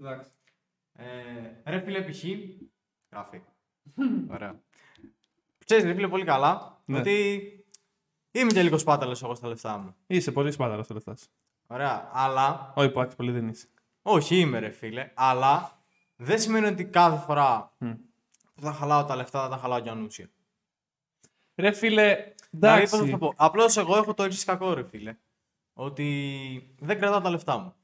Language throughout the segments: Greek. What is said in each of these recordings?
Εντάξει. Ε, ρε φίλε, π.χ. Γράφει. Ωραία. Ξέρεις ρε φίλε πολύ καλά Ναι. ότι είμαι και λίγος σπάταλος εγώ στα λεφτά μου. Είσαι πολύ σπάταλος στο λεφτά σου. Ωραία. Αλλά, Όχι, που άξι πολύ δεν είσαι. όχι είμαι ρε φίλε, αλλά δεν σημαίνει ότι κάθε φορά Μμ. που θα χαλάω τα λεφτά θα τα χαλάω για ανούσια. Ρε φίλε, Δηλαδή, πώς θα εντάξει. το πω. Απλώς εγώ έχω το εξής κακό ρε φίλε. Ότι δεν κρατάω τα λεφτά μου.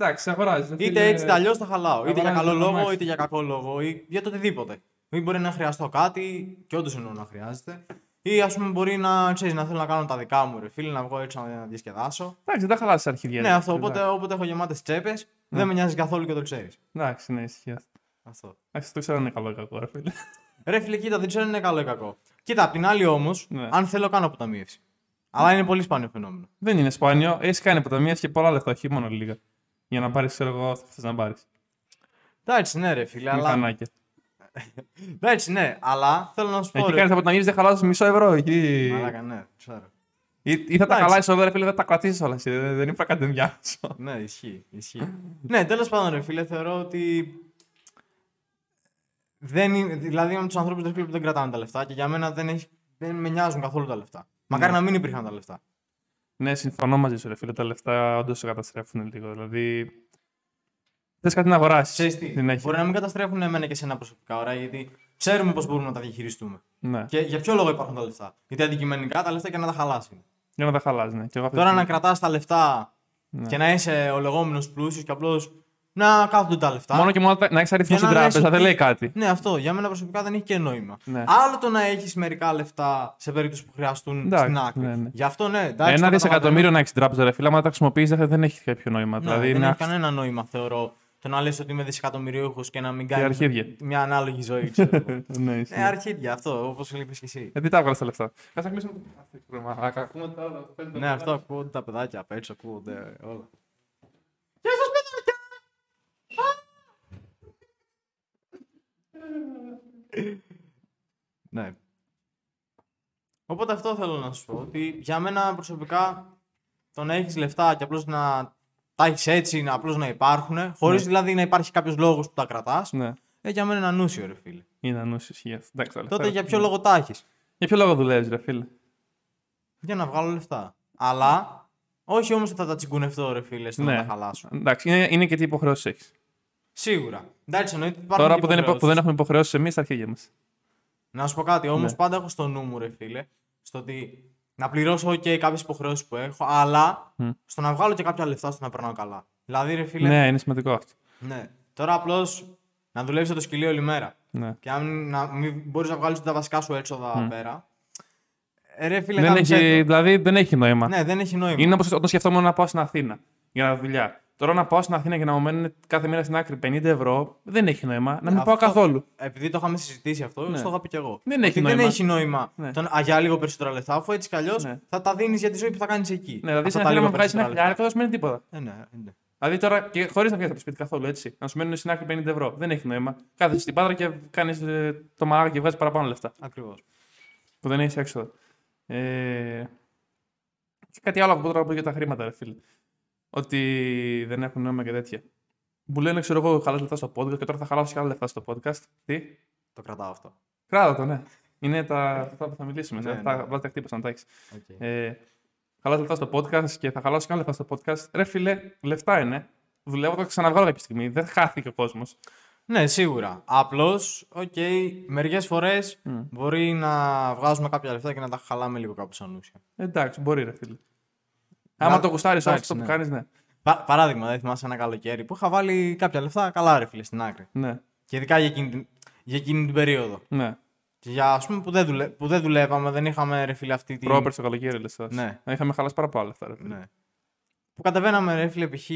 Εντάξει, αγοράζει. Είτε έτσι είτε αλλιώς τα χαλάω. Είτε για αγοράζεις καλό το λόγο, αμάξι. είτε για κακό λόγο, ή για το οτιδήποτε. Ή μπορεί να χρειαστώ κάτι, και όντως εννοώ να χρειάζεται. Ή ας πούμε μπορεί να, ξέρεις, να θέλω να κάνω τα δικά μου ρε φίλε, να βγω έτσι να διασκεδάσω. Εντάξει, δεν τα χαλάσει αρχίδια. Ναι, αυτό. Οπότε Εντάξει. όποτε έχω γεμάτες τσέπες, δεν με νοιάζει καθόλου και το ξέρεις. Εντάξει, ναι, ισχύει αυτό. Αυτό. Εντάξει, το ξέρω αν είναι καλό ή κακό, ρε φίλε. Ρε φίλε, κοίτα, δεν ξέρω αν είναι καλό ή κακό. Κοίτα, απ' την άλλη όμως, Ναι. αν θέλω κάνω αποταμίευση. Αλλά είναι πολύ σπάνιο φαινόμενο. Δεν είναι σπάνιο. Έχει κάνει αποταμίε και πολλά λεφτά, όχι μόνο λίγα. Για να πάρεις, ξέρω εγώ, αυτό που θες να πάρεις. Εντάξει, ναι, ρε φίλε, αλλά. Μηχανάκια. Εντάξει, ναι, αλλά θέλω να σου πω. Εκεί ρε- κάνεις αποταμίε, δεν χαλάσει μισό ευρώ. Εκεί. Μαλάκα, ναι, ξέρω. Ή, ή θα τα Εντάξει. χαλάσεις όλα, ρε φίλε, θα τα κρατήσεις όλα. εσύ. Δεν, δεν είπα κάτι ενδιάμεσο. Ναι, ισχύει. ισχύει. ναι, τέλος πάντων, ρε φίλε, θεωρώ ότι. Δεν είναι, δηλαδή με τους ανθρώπους που δεν κρατάνε τα λεφτά και για μένα δεν, έχει, δεν με νοιάζουν καθόλου τα λεφτά. Μακάρι να μην υπήρχαν τα λεφτά. Ναι, συμφωνώ μαζί σου, ρε φίλε. Τα λεφτά όντως σε καταστρέφουν λίγο. Δηλαδή. Θες κάτι να αγοράσεις. Ξέρεις τι, μπορεί να μην καταστρέφουν εμένα και εσένα προσωπικά, ωραία, γιατί ξέρουμε πώς μπορούμε να τα διαχειριστούμε. Ναι, Και για ποιο λόγο υπάρχουν τα λεφτά. Γιατί αντικειμενικά τα λεφτά και να τα χαλάσει. για να τα χαλάζει. Ναι. Και εγώ αυτή Τώρα τη να στιγμή- κρατάς τα λεφτά Ναι. και να είσαι ο λεγόμενος πλούσιος και απλώς να κάθονται τα λεφτά. Μόνο και μόνο τα- να έχεις αριθμό Για στην να λες τράπεζα, δεν ότι- λέει κάτι. Ναι, αυτό για μένα προσωπικά δεν έχει και νόημα. Ναι. Άλλο το να έχεις μερικά λεφτά σε περίπτωση που χρειαστούν Εντάξει, στην άκρη. ναι, ναι. Γι' αυτό ναι, εντάξει. Ένα το δισεκατομμύριο να έχεις στην τράπεζα, ρε φίλε, άμα τα χρησιμοποιείς δεν έχει κάποιο νόημα. καταλαβαίνω. Ναι, δηλαδή δεν είναι έχει κανένα νόημα, θεωρώ. Το να λες ότι είμαι δισεκατομμυρίουχο και να μην κάνει αρχίδια. μια ανάλογη ζωή. Ξέρω. εγώ. ναι, ισχύει. ε, αρχίδια αυτό, όπως είπε και εσύ. Γιατί τα έβγαλες τα λεφτά; Κάτσε να κλείσουμε. Ρε μαλάκα, ακούμε τώρα, το φαίνεται ναι, το αυτό ακούγονται τα παιδάκια απ' έξω, ακούγονται όλα. Ναι. Οπότε αυτό θέλω να σου πω. Ότι για μένα προσωπικά το να έχεις λεφτά και απλώς να τα έχεις έτσι, να απλώς να υπάρχουν, χωρίς Ναι. δηλαδή να υπάρχει κάποιος λόγος που τα κρατάς, Ναι, ε, για μένα είναι ανούσιο, ρε φίλε. είναι ανούσιος ισχύει αυτό. Εντάξει, τα λεφτά, Τότε ρε για φίλε. ποιο λόγο τα έχεις; Για ποιο λόγο δουλεύεις, ρε φίλε; Για να βγάλω λεφτά. Αλλά όχι όμως ότι θα τα τσιγκουνευτώ, ρε φίλε, στο να Ναι. τα χαλάσω. Εντάξει, είναι, είναι και τι υποχρεώσεις έχεις. Σίγουρα. Εντάξει, εννοείται ότι υπάρχουν Τώρα και που δεν, υπο- που υποχρεώσεις. δεν έχουμε υποχρεώσεις εμείς, τα αρχίδια μας. Να σου πω κάτι, όμως Ναι. πάντα έχω στο νου μου, ρε φίλε, στο ότι να πληρώσω και κάποιες υποχρεώσεις που έχω, αλλά Μμ. στο να βγάλω και κάποια λεφτά στο να περνάω καλά. Δηλαδή, ρε φίλε, Ναι, είναι σημαντικό αυτό. ναι. τώρα απλώς να δουλεύει το σκυλί όλη μέρα Ναι. και αν να, μην μπορείς να βγάλεις τα βασικά σου έξοδα πέρα. Ε, ρε φίλε, Δεν γάμισε έχει, το. δηλαδή δεν έχει νόημα. Ναι, δεν έχει νόημα. Είναι όπως όταν σκεφτόμουν να πάω στην Αθήνα για δουλειά. Τώρα να πάω στην Αθήνα και να μου μένουν κάθε μέρα στην άκρη 50 ευρώ δεν έχει νόημα. Να μην πάω Αυτό- καθόλου. Επειδή το είχαμε συζητήσει αυτό, Ναι. το είχα πει και εγώ. Δεν έχει Ότι νόημα. Δεν έχει νόημα Ναι. τον, α, για λίγο περισσότερα λεφτά, αφού έτσι κι αλλιώς Ναι. θα τα δίνεις για τη ζωή που θα κάνεις εκεί. Ναι, δηλαδή Αυτά στην τα Αθήνα λίγο μου βγάζει ένα περισσότερα λεφτά. χιλιάρικο δεν σημαίνει τίποτα. Ε, ναι, ναι. Δηλαδή τώρα και χωρίς να βγεις από το σπίτι καθόλου έτσι. Να σου μένουν στην άκρη 50 ευρώ. Δεν έχει νόημα. Κάθεσαι στην πάτρα και κάνεις το μαλάκα και βγάζεις παραπάνω λεφτά. Ακριβώς. Που δεν έχεις έξοδο. Ε... Και κάτι άλλο που μπορώ να πω για τα χρήματα, ρε φίλε. Ότι δεν έχουν νόημα και τέτοια. Μου λένε, ξέρω εγώ, χαλάς λεφτά στο podcast και τώρα θα χαλάσω και άλλα λεφτά στο podcast. Τι, Το κρατάω αυτό. κράτα το, ναι. Είναι τα αυτά που θα μιλήσουμε. Ναι, Ναι, θα ναι. βάλτε τα χτύπα να τα έχεις. Okay. Ε, χαλάς λεφτά στο podcast και θα χαλάσω και άλλα λεφτά στο podcast. Ρε φίλε, λεφτά είναι. Δουλεύω, θα τα ξαναβγάλω κάποια στιγμή. Δεν χάθηκε ο κόσμος. Ναι, σίγουρα. Απλώς, οκ, μερικές φορές Μμ. μπορεί να βγάζουμε κάποια λεφτά και να τα χαλάμε λίγο κάπου ανούσια. Εντάξει, μπορεί, ρε φίλε. Άμα Να- το γουστάρεις εντάξει, αυτό που ναι. κάνεις, ναι. Πα- παράδειγμα, δεν θυμάσαι ένα καλοκαίρι που είχα βάλει κάποια λεφτά καλά, ρε φίλε, στην άκρη. Ναι, Και ειδικά για εκείνη, την- για εκείνη την περίοδο. ναι. Και για ας πούμε που δεν, δουλε... που δεν δουλεύαμε, δεν είχαμε ρε φίλε αυτή την. Προπέρσι το καλοκαίρι, λες. Ναι. Να είχαμε χαλάσει πάρα πολλά λεφτά, ρε φίλε. Ναι. Που κατεβαίναμε ρε φίλε π.χ.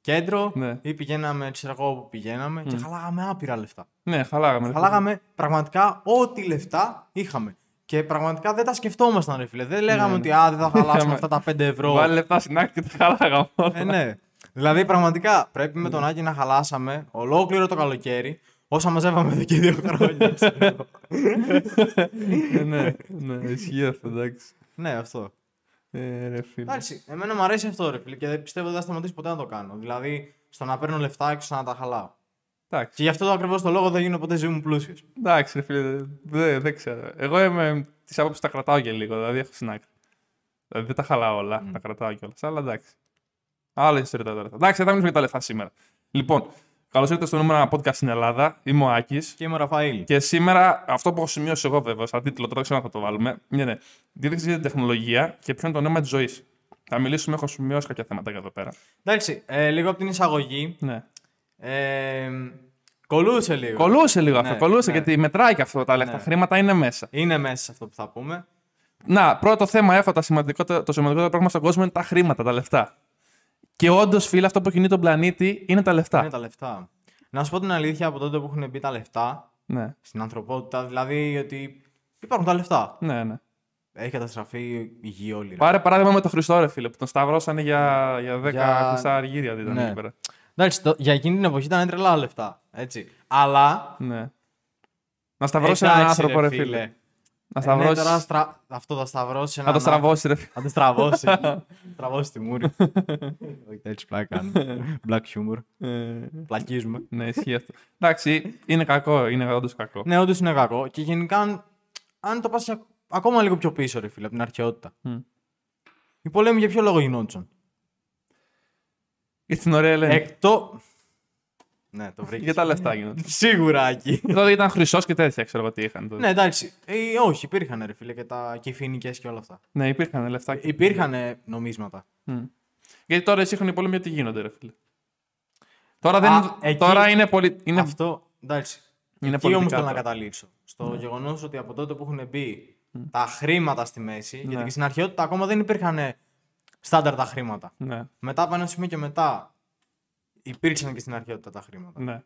κέντρο Ναι. ή πηγαίναμε, ξέρω εγώ που πηγαίναμε και χαλάγαμε άπειρα λεφτά. Ναι, χαλάγαμε. ρε φίλε. Χαλάγαμε πραγματικά ό,τι λεφτά είχαμε. Και πραγματικά δεν τα σκεφτόμασταν, ρε φίλε. Δεν λέγαμε Ναι, ότι ναι. α, δεν θα χαλάσουμε Είχαμε- αυτά τα 5 ευρώ. Βάλε λεφτά στην άκρη και τα χαλάγαμε. όλα. Ε, ναι. Δηλαδή, πραγματικά πρέπει με τον Άκη να χαλάσαμε ολόκληρο το καλοκαίρι όσα μαζεύαμε εδώ και δύο χρόνια. ξέρω εγώ. Ε, ναι, ναι, ισχύει αυτό, εντάξει. ναι, αυτό. Ε, ρε φίλε. Εντάξει, εμένα μου αρέσει αυτό, ρε φίλε, και δεν πιστεύω ότι δεν θα σταματήσει ποτέ να το κάνω. Δηλαδή, στο να παίρνω λεφτά και στο να τα χαλάω. Εντάξει. Και γι' αυτό ακριβώς το λόγο δεν γίνω ποτέ ζωή μου πλούσιος. Εντάξει, ρε φίλε, δεν, δεν ξέρω. Εγώ είμαι τη άποψη τα κρατάω και λίγο, δηλαδή έχω στην άκρη. Δηλαδή δεν τα χαλάω όλα, τα κρατάω κιόλας. Αλλά εντάξει. Άλλα ιστορία τώρα. Εντάξει, δεν θα μιλήσουμε για τα λεφτά σήμερα. Λοιπόν, καλώς ήρθατε στο νούμερο ένα podcast στην Ελλάδα. Είμαι ο Άκης. Και είμαι ο Ραφαήλ. Και σήμερα αυτό που έχω σημειώσει εγώ βέβαια, σαν τίτλο, τώρα δεν ξέρω αν θα το βάλουμε, είναι δίδυξη για την τεχνολογία και ποιο είναι το νόημα της ζωής. Θα μιλήσουμε, έχω σημειώσει κάποια θέματα εδώ πέρα. Εντάξει, ε, λίγο από την εισαγωγή. Ναι. Ε, κολούσε λίγο. Κολούσε λίγο αυτό, Ναι, κολούσε ναι. γιατί μετράει και αυτό. Τα λεφτά Ναι. χρήματα είναι μέσα. Είναι μέσα σε αυτό που θα πούμε. Να, πρώτο θέμα έχω. Τα σημαντικότερα, το σημαντικότερο πράγμα στον κόσμο είναι τα χρήματα, τα λεφτά. Και όντως, φίλε, αυτό που κινεί τον πλανήτη είναι τα λεφτά. Είναι τα λεφτά. Να σου πω την αλήθεια από τότε που έχουν μπει τα λεφτά Ναι, στην ανθρωπότητα, δηλαδή ότι υπάρχουν τα λεφτά. ναι, ναι. Έχει καταστραφεί η γη όλη. ρε. Πάρε παράδειγμα με τον Χριστό, ρε φίλε, που τον σταυρώσανε για, για 10 Για- χρυσά αργύρια. τι Ήταν Ναι. εκεί πέρα. Εντάξει, το- για εκείνη την εποχή ήταν τρελά λεφτά. Έτσι. Αλλά. Ναι. Να σταυρώσει έναν εντάξει, άνθρωπο, ρε φίλε. Να Ναι, σταυρώσει. τώρα στρα... αυτό θα σταυρώσει. Να το στραβώσει, ρε φίλε. Θα το στραβώσει. στραβώσει τη μούρη. Όχι, έτσι πλάκα κάνουμε. Black humor. Ε, Πλακίζουμε. ναι, ισχύει αυτό. Εντάξει, είναι κακό, είναι όντως κακό. Ναι, όντως είναι κακό. Και γενικά, αν, αν το πας ακόμα λίγο πιο πίσω, ρε φίλε, από την αρχαιότητα. Μμ. Οι πολέμοι για ποιο λόγο γινόντουσαν; Για την ωραία Ελένη. Εκτό. Ναι, το βρήκες. Για τα λεφτά γίνονται. Σίγουρα εκεί. Τότε ήταν χρυσός και τέτοια, ξέρω εγώ τι είχαν. τότε. ναι, εντάξει. Ε, όχι, υπήρχαν ρε φίλε και τα κυφίνικε και όλα αυτά. Ναι, υπήρχαν λεφτά. και- Υπήρχαν νομίσματα. Μμ. Γιατί τώρα οι σύγχρονοι πόλεμοι γιατί γίνονται, ρε φίλε. Τώρα, δεν Α, είναι, εκεί- τώρα είναι πολύ. Είναι, Αυτό, εντάξει. είναι Εκεί όμως πολιτικά θέλω να τώρα. καταλήξω. Στο γεγονός ότι από τότε που έχουν μπει τα χρήματα στη μέση, Ναι. γιατί και στην αρχαιότητα ακόμα δεν υπήρχαν στάνταρ τα χρήματα. Ναι, Μετά από ένα σημείο και μετά υπήρξαν και στην αρχαιότητα τα χρήματα. ναι.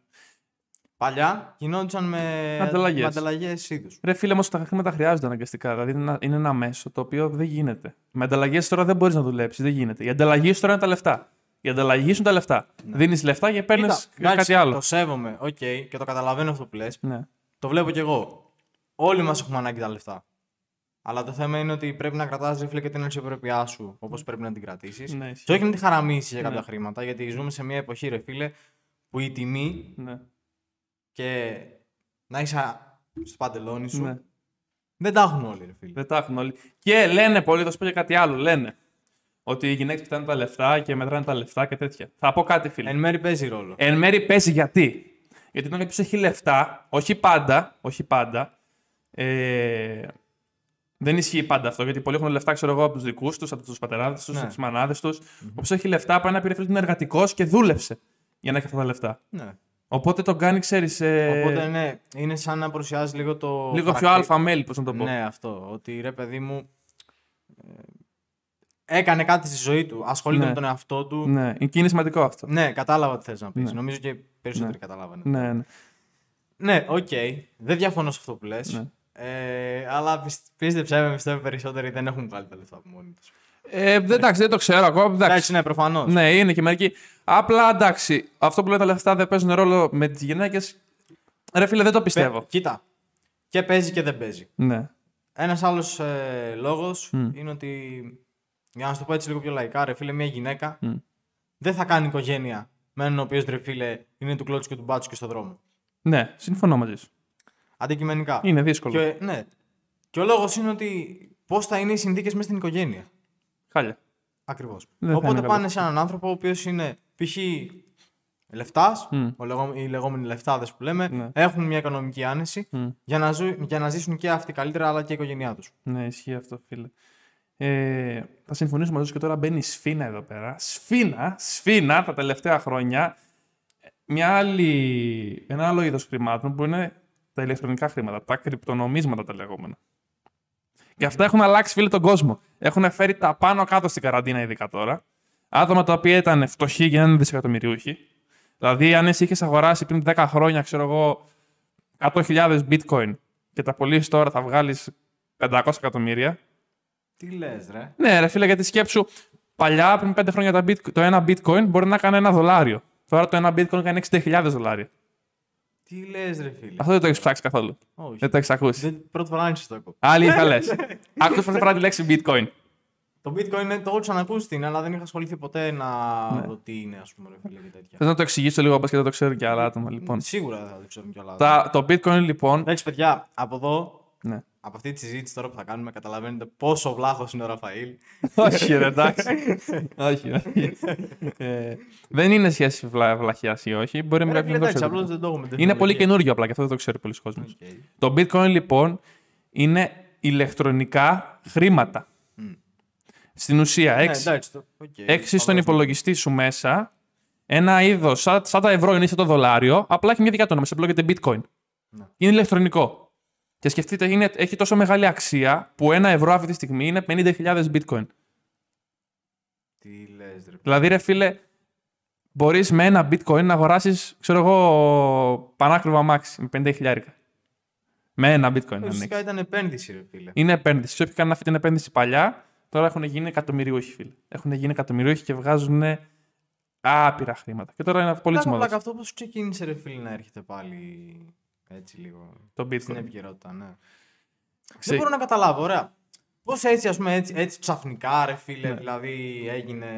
Παλιά γινόντουσαν με Ανταλλαγές. με ανταλλαγές είδους. Ρε φίλε, όμως τα χρήματα χρειάζονται αναγκαστικά. Δηλαδή είναι ένα, είναι ένα μέσο το οποίο δεν γίνεται. Με ανταλλαγές τώρα δεν μπορείς να δουλέψεις, δεν γίνεται. Η ανταλλαγή σου τώρα είναι τα λεφτά. Η ανταλλαγή σου είναι τα λεφτά. Δίνεις λεφτά και παίρνεις Ναι. Κοίτα, εντάξει, κάτι άλλο. Το σέβομαι, οκ, και το καταλαβαίνω αυτό που λες. Ναι. Το βλέπω κι εγώ. Όλοι μας έχουμε ανάγκη τα λεφτά. Αλλά το θέμα είναι ότι πρέπει να κρατάς ρε φίλε και την αξιοπρέπειά σου όπως πρέπει να την κρατήσεις. Ναι, ισχύει. και όχι να τη χαραμίσεις για κάποια Ναι. χρήματα, γιατί ζούμε σε μια εποχή, ρε φίλε, που η τιμή Ναι. και να είσαι α- στο παντελόνι σου ναι. δεν τα έχουν όλοι, ρε φίλε. Δεν τα έχουν όλοι. Και λένε πολλοί, θα σου πω και κάτι άλλο. Λένε ότι οι γυναίκες κοιτάνε τα λεφτά και μετράνε τα λεφτά και τέτοια. Θα πω κάτι, φίλε. Εν μέρει παίζει ρόλο. Εν μέρη παίζει γιατί. Γιατί όταν κάποιος έχει λεφτά, όχι πάντα, όχι πάντα, ε, δεν ισχύει πάντα αυτό. Γιατί πολλοί έχουν λεφτά, ξέρω εγώ, από τους δικούς τους, από τους πατεράδες τους, Ναι. από τις μανάδες τους. Όποιο έχει λεφτά, πάει να πει ρε φίλε, ότι είναι εργατικός και δούλεψε για να έχει αυτά τα λεφτά. Ναι. Οπότε τον κάνει, ξέρεις. Ε, Οπότε ναι, είναι σαν να παρουσιάζει λίγο το. λίγο πιο χαρακτή- αλφα μέλη, πώς να το πω. Ναι, αυτό. Ότι ρε παιδί μου. ε, έκανε κάτι στη ζωή του. Ασχολείται Ναι. με τον εαυτό του. Ναι, και είναι σημαντικό αυτό. Ναι, κατάλαβα τι θες να πεις. Ναι. Νομίζω και περισσότεροι καταλάβανε. Ναι, ναι. Ναι, οκ. Δεν διαφωνώ σε αυτό που λες. Ναι. Ε, αλλά πισ- πίστεψέ με, πιστεύω περισσότεροι δεν έχουν βγάλει τα λεφτά από μόνοι τους. Ε, δεν- εντάξει, δεν το ξέρω ακόμα. Εντάξει. Εντάξει, ναι, προφανώς. Ναι, είναι και μερικοί. Απλά εντάξει, αυτό που λένε τα λεφτά δεν παίζουν ρόλο με τις γυναίκες. Ρε φίλε, δεν το Πε- πιστεύω. Κοίτα. Και παίζει και δεν παίζει. Ναι. Ένας άλλος ε, λόγος Μμ. είναι ότι. Για να σου το πω έτσι λίγο πιο λαϊκά, ρε φίλε, μια γυναίκα Μμ. δεν θα κάνει οικογένεια με έναν ο οποίος ρε φίλε είναι του κλώτσου και του μπάτσου και στο δρόμο. Ναι, συμφωνώ μαζί σου. Αντικειμενικά. Είναι δύσκολο. Και, ναι. Και ο λόγος είναι ότι πώς θα είναι οι συνθήκες μέσα στην οικογένεια. Χάλια. Ακριβώς. Δεν θα Οπότε είναι πάνε σε έναν άνθρωπο ο οποίος είναι π.χ. λεφτάς, Μμ. οι λεγόμενοι λεφτάδες που λέμε, Ναι. έχουν μια οικονομική άνεση Μμ. για, να ζου, για να ζήσουν και αυτοί καλύτερα αλλά και η οικογένειά τους. Ναι, ισχύει αυτό, φίλε. Ε, θα συμφωνήσω μαζί σου και τώρα μπαίνει η σφίνα εδώ πέρα. Σφίνα, σφίνα τα τελευταία χρόνια. Μια άλλη, ένα άλλο είδος χρημάτων που είναι τα ηλεκτρονικά χρήματα, τα κρυπτονομίσματα τα λεγόμενα. Και αυτά έχουν αλλάξει, φίλε, τον κόσμο. Έχουν φέρει τα πάνω κάτω στην καραντίνα, ειδικά τώρα. Άτομα τα οποία ήταν φτωχοί για να είναι δισεκατομμυριούχοι. Δηλαδή, αν εσύ είχες αγοράσει πριν 10 χρόνια, ξέρω εγώ, 100.000 bitcoin και τα πωλήσεις τώρα θα βγάλεις 500 εκατομμύρια. Τι λες, ρε. Ναι, ρε φίλε, γιατί σκέψου, παλιά πριν 5 χρόνια τα bitcoin, το ένα bitcoin μπορεί να κάνει ένα δολάριο. Τώρα το ένα bitcoin κάνει 60.000 δολάρια. Τι λες, ρε φίλε; Αυτό δεν το έχεις ψάξει καθόλου. Όχι. Δεν το έχεις ακούσει. Δεν, πρώτη φορά είναι στο ακούω. Άλλη θα λες. Άκουσε πρώτη φορά τη λέξη bitcoin. Το bitcoin είναι, το έχω ξανακούσει την, αλλά δεν είχα ασχοληθεί ποτέ να Ναι. δω τι είναι, ας πούμε, ρε φίλε και τέτοια. Θες να το εξηγήσω λίγο, πας και δεν το ξέρουν και άλλα άτομα. Λοιπόν. Σίγουρα δεν θα το ξέρουν κιόλα. Τα, το bitcoin λοιπόν. Εντάξει, παιδιά, από εδώ, ναι. Από αυτή τη συζήτηση τώρα που θα κάνουμε, καταλαβαίνετε πόσο βλάχος είναι ο Ραφαήλ. όχι, ρε, εντάξει. όχι, όχι. ε, δεν είναι σχέση βλα, βλαχιά ή όχι. Μπορεί να Ρε μην φίλε, το εντάξει, ξέρει. απλώς δεν το έχουμε. Είναι τεχνολογία. πολύ καινούριο απλά και αυτό δεν το ξέρει πολλοί κόσμος. Οκ. Το bitcoin λοιπόν είναι ηλεκτρονικά χρήματα. Στην ουσία, Ναι, έξι, εντάξει, το- οκ, έξι στον φαντάζομαι. υπολογιστή σου μέσα, ένα είδος σαν, σαν τα ευρώ είναι ή σαν το δολάριο, απλά έχει μια δικιά του όνομα, σε λέγεται bitcoin. Ναι. Είναι ηλεκτρονικό. Και σκεφτείτε, είναι, έχει τόσο μεγάλη αξία που ένα ευρώ αυτή τη στιγμή είναι 50.000 bitcoin. Τι λες, ρε. φίλε. Δηλαδή, ρε φίλε, μπορείς με ένα bitcoin να αγοράσεις, ξέρω εγώ, πανάκριβο αμάξι με 50 χιλιάρικα. Με ένα bitcoin. αν έχεις. Ουσιαστικά ήταν επένδυση, ρε φίλε. Είναι επένδυση. Όποιοι κάνουν αυτή την επένδυση παλιά, τώρα έχουν γίνει εκατομμυριούχοι, φίλε. Έχουν γίνει εκατομμυριούχοι και βγάζουν άπειρα χρήματα. Και τώρα είναι πολύ Πλάκα, τη πλάκα, μόδα. αυτό πώς ξεκίνησε, ρε φίλε, να έρχεται πάλι έτσι λίγο Το στην bitcoin. επικαιρότητα, ναι. Ξέ- Δεν μπορώ να καταλάβω, ωραία. Πώς έτσι, ας πούμε, έτσι, έτσι ξαφνικά, ρε φίλε, Ναι. δηλαδή έγινε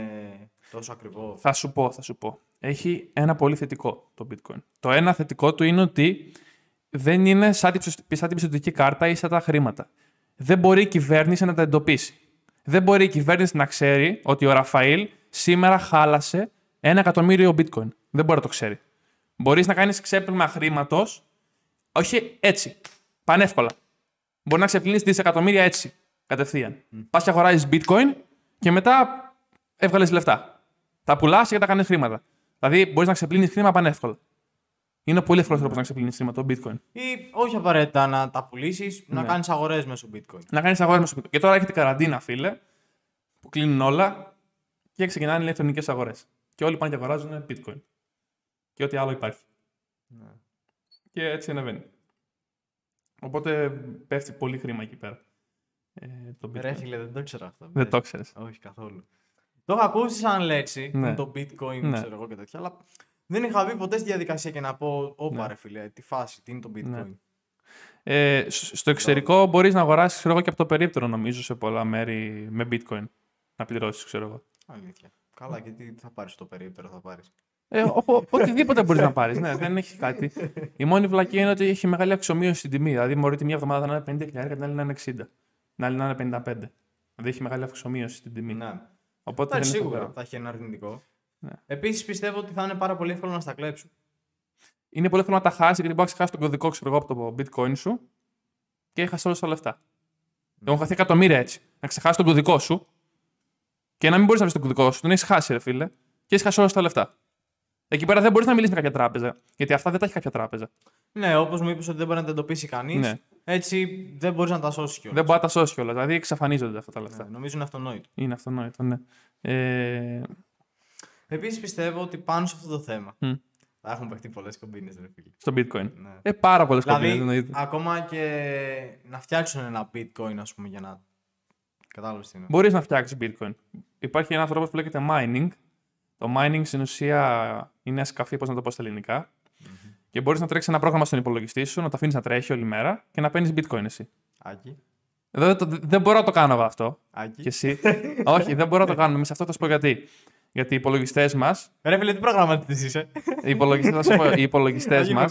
τόσο ακριβό. Θα σου πω, θα σου πω. Έχει ένα πολύ θετικό το bitcoin. Το ένα θετικό του είναι ότι δεν είναι σαν την πιστο- σαν την πιστοτική κάρτα ή σαν τα χρήματα. Δεν μπορεί η κυβέρνηση να τα εντοπίσει. Δεν μπορεί η κυβέρνηση να ξέρει ότι ο Ραφαήλ σήμερα χάλασε ένα εκατομμύριο bitcoin. Δεν μπορεί να το ξέρει. Μπορείς να κάνεις ξέπλυμα χρήματος, όχι έτσι. Πανεύκολα. Μπορεί να ξεπλύνεις δισεκατομμύρια έτσι. Κατευθείαν. Πας και αγοράζεις bitcoin και μετά έβγαλες λεφτά. Τα πουλάς και τα κάνεις χρήματα. Δηλαδή μπορείς να ξεπλύνεις χρήμα πανεύκολα. Είναι πολύ εύκολος τρόπος να ξεπλύνεις χρήμα το bitcoin. Ή όχι απαραίτητα να τα πουλήσεις, να Ναι. κάνεις αγορές μέσω bitcoin. Να κάνεις αγορές μέσω bitcoin. Και τώρα έχετε καραντίνα, φίλε, που κλείνουν όλα και ξεκινάνε ηλεκτρονικές αγορές. Και όλοι πάνε και αγοράζουν bitcoin. Και ό,τι άλλο υπάρχει. Ναι. Και έτσι ανεβαίνει. Οπότε πέφτει πολύ χρήμα εκεί πέρα. Ε, το bitcoin. Ρε φίλε, δεν το ήξερα αυτό. Δεν το ξέρει. Όχι καθόλου. Το έχω ακούσει σαν λέξη, Ναι. το bitcoin, Ναι. ξέρω εγώ και τέτοια, αλλά δεν είχα μπει ποτέ στη διαδικασία και να πω, όπα Ναι. ρε φίλε, τι φάση, τι είναι το bitcoin. Ναι. Ε, σ- στο εξωτερικό μπορείς να αγοράσεις ξέρω εγώ, και από το περίπτερο, νομίζω, σε πολλά μέρη με bitcoin. Να πληρώσεις, ξέρω εγώ. Αλήθεια. Καλά, και τι θα πάρεις το περίπτερο, θα πάρεις. Ε, ο- ο- οτιδήποτε μπορείς να πάρεις. Ναι, δεν έχει κάτι. Η μόνη βλακία είναι ότι έχει μεγάλη αξιομείωση στην τιμή. Δηλαδή, μπορεί τη μία εβδομάδα να είναι 50 χιλιάρια και την άλλη να είναι 60. Την άλλη να είναι 55. Δηλαδή, έχει μεγάλη αξιομείωση στην τιμή. Ναι. Οπότε δεν Εντάξει, είναι σίγουρα φοβερό. θα έχει ένα αρνητικό. Ναι. Επίσης πιστεύω ότι θα είναι πάρα πολύ εύκολο να στα κλέψουν. Είναι πολύ εύκολο να τα χάσει γιατί μπορείς να χάσεις τον κωδικό ξέρω εγώ, από το bitcoin σου και έχασε όλα τα λεφτά. Έχουν χαθεί εκατομμύρια έτσι. Να ξεχάσεις τον κωδικό σου και να μην μπορείς να βρεις τον κωδικό σου. Τον έχεις χάσει, ρε φίλε, και έχεις χάσει όλα τα λεφτά. Εκεί πέρα δεν μπορείς να μιλήσεις με κάποια τράπεζα. Γιατί αυτά δεν τα έχει κάποια τράπεζα. Ναι, όπως μου είπες ότι δεν μπορεί να τα εντοπίσει κανείς. Ναι. Έτσι δεν μπορείς να τα σώσεις κιόλας. Δεν μπορεί να τα σώσεις κιόλας. Δηλαδή εξαφανίζονται αυτά τα λεφτά. Ναι, νομίζω είναι αυτονόητο. Είναι αυτονόητο, ναι. Ε, Επίσης πιστεύω ότι πάνω σε αυτό το θέμα Μμ. θα έχουν παιχτεί πολλές κομπίνες, ρε φίλε. στο bitcoin. Ναι. Ε, πάρα πολλές Δηλαδή, κομπίνες, εννοείται. ακόμα και να φτιάξουν ένα bitcoin, ας πούμε, για να. Κατάλαβες τι είναι. Μπορείς να φτιάξεις bitcoin. Υπάρχει ένας τρόπος που λέγεται mining. Το mining στην ουσία είναι σκαφή, πώς να το πω στα ελληνικα Και μπορείς να τρέξεις ένα πρόγραμμα στον υπολογιστή σου, να το αφήνεις να τρέχει όλη μέρα και να παίρνεις bitcoin εσύ. Άκη. Δεν, το- δεν μπορώ να το κάνω εγώ αυτό. Άκη. Και εσύ. Όχι, δεν μπορώ να το κάνω. Εμείς αυτό θα σου πω γιατί. Γιατί οι υπολογιστές μα. Ρε φίλε, τι προγραμματιστή είσαι; Οι υπολογιστέ θα σου πω, οι υπολογιστές μα.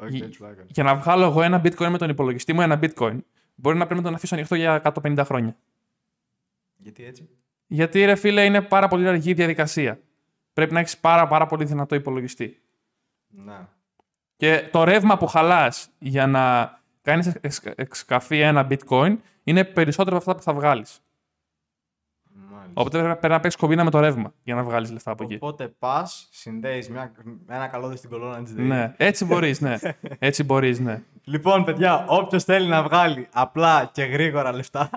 Όχι, Γι- έτσι πλάκα. Για να βγάλω εγώ ένα bitcoin με τον υπολογιστή μου, ένα bitcoin, μπορεί να πρέπει να τον αφήσω ανοιχτό για 150 χρόνια. Γιατί έτσι; Γιατί ρε φίλε είναι πάρα πολύ αργή η διαδικασία. Πρέπει να έχεις πάρα, πάρα πολύ δυνατό υπολογιστή. Ναι. Και το ρεύμα που χαλάς για να κάνεις εξκαφή ένα bitcoin είναι περισσότερο από αυτά που θα βγάλεις. Μάλιστα. Οπότε πρέπει να παίξεις κομπίνα με το ρεύμα για να βγάλεις λεφτά από εκεί. Οπότε πας, συνδέεις ένα καλώδιο στην κολόνα τη ΔΕΗ. Ναι, έτσι μπορείς, ναι. Έτσι μπορείς, ναι. Λοιπόν, παιδιά, όποιος θέλει να βγάλει απλά και γρήγορα λεφτά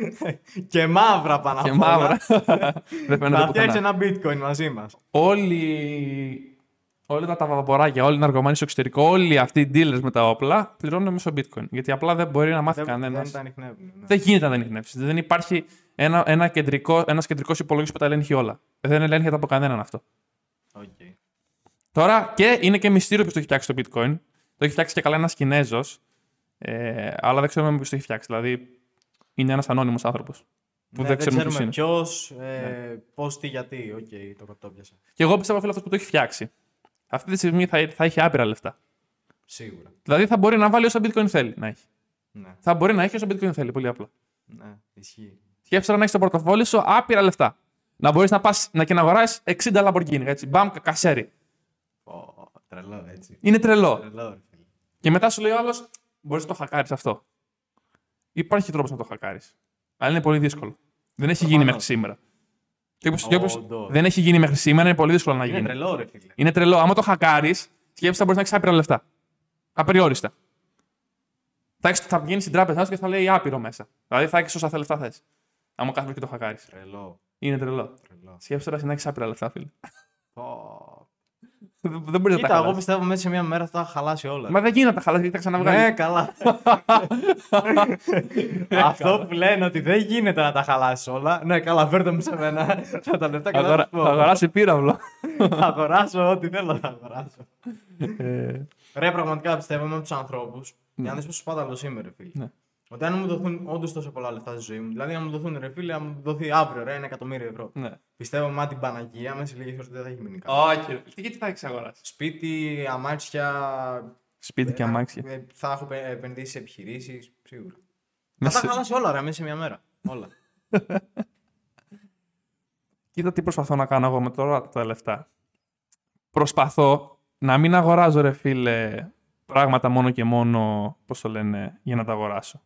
και μαύρα πάνω Και απ' όλα, μαύρα. Δεν φαίνεται θα φτιάξει πουθενά. ένα bitcoin μαζί μας. Όλοι, όλα τα βαποράκια, όλοι οι ναρκωμάνοι στο εξωτερικό, όλοι αυτοί οι dealers με τα όπλα πληρώνουν μέσω bitcoin. Γιατί απλά δεν μπορεί να μάθει Δεν, κανένας. δεν τα ανοιχνεύουν. Ναι. Δεν γίνεται να τα ανοιχνεύσεις. Δεν υπάρχει ένα, ένα κεντρικό, ένας κεντρικός υπολογιστής που τα ελέγχει όλα. Δεν ελέγχεται από κανέναν αυτό. Οκ. Τώρα και είναι και μυστήριο ποιος το έχει φτιάξει το bitcoin. Το έχει φτιάξει και καλά ένας Κινέζος. Ε, αλλά δεν ξέρουμε ποιος το έχει φτιάξει. Δηλαδή είναι ένας ανώνυμος άνθρωπος. που Ναι, δεν ξέρουμε ποιος είναι. Ναι. ποιος, ε, πώς, τι, γιατί. Οκ, το, το 'πιασα. Και εγώ πιστεύω φίλε αυτός που το έχει φτιάξει. Αυτή τη στιγμή θα, θα έχει άπειρα λεφτά. Σίγουρα. Δηλαδή θα μπορεί να βάλει όσα bitcoin θέλει να έχει. Ναι, Θα μπορεί να έχει όσα bitcoin θέλει, πολύ απλά. ναι, ισχύει. Σκέψτε τώρα να έχεις στο πορτοφόλι σου άπειρα λεφτά. Να μπορείς να πας να και να αγοράσεις 60 Lamborghini, έτσι. Μπαμ, κα- κασέρι. Ω, τρελό, έτσι. Είναι τρελό. Τρελό, ρε φίλε. Και μετά σου λέει ο άλλος, μπορείς να το χακάρεις αυτό. Υπάρχει τρόπος να το χακάρεις. Αλλά είναι πολύ δύσκολο. Δεν έχει γίνει Προφανώς. μέχρι σήμερα. Και όπως- και όπως Όντως. δεν έχει γίνει μέχρι σήμερα, είναι πολύ δύσκολο να Είναι γίνει. τρελό, ρε φίλε. Είναι τρελό. Άμα το χακάρεις, σκέψτε θα μπορείς να έχεις άπειρα λεφτά. Απεριόριστα. Θα, έχεις, θα πηγαίνει στην τράπεζά σου και θα λέει άπειρο μέσα. Δηλαδή θα έχεις όσα λεφτά θε. Άμα κάθεσαι και το χακάρεις. Τρελό. Είναι τρελό. τρελό. Σκέψτε τώρα να έχεις άπειρα λεφτά, φίλε. Ω. δεν δεν μπορεί να τα Κοίτα, εγώ χαλάσεις. πιστεύω μέσα σε μια μέρα θα τα χαλάσει όλα. Μα δεν γίνεται να τα χαλάσεις γιατί θα ξαναβγάλεις. Ναι, καλά. Αυτό που λένε ότι δεν γίνεται να τα χαλάσεις όλα. Ναι, καλά, φέρτε μου σε μένα. Θα τα λεφτά και θα Αγορα... σου πω. Θα αγοράσει πύραυλο. Θα αγοράσω ό,τι θέλω να αγοράσω. ε, Ρε, πραγματικά πιστεύω με τους ανθρώπους. Για να δεις πόσο σπάταλο είμαι, ρε φίλε. Ναι. Ότι αν μου δοθούν όντως τόσο πολλά λεφτά στη ζωή μου, δηλαδή αν μου δοθούν ρε φίλε, αν μου δοθεί αύριο ρε, ένα εκατομμύριο ευρώ. ναι. Πιστεύω με την Παναγία μέσα σε λίγες ώρες δεν θα έχει μείνει κάτι. Όχι, ρε. Τι- γιατί θα έχεις αγοράσει; Σπίτι, αμάξια. Σπίτι και ε, αμάξια. ε, Θα έχω επε- επενδύσει σε επιχειρήσεις. Σίγουρα. Μέσα- Θα τα χαλάσει όλα ρε, μέσα σε μια μέρα. Όλα. Κοίτα τι προσπαθώ να κάνω εγώ με τώρα τα λεφτά. Προσπαθώ να μην αγοράζω, ρε φίλε, πράγματα μόνο και μόνο, πώς το λένε, για να τα αγοράσω.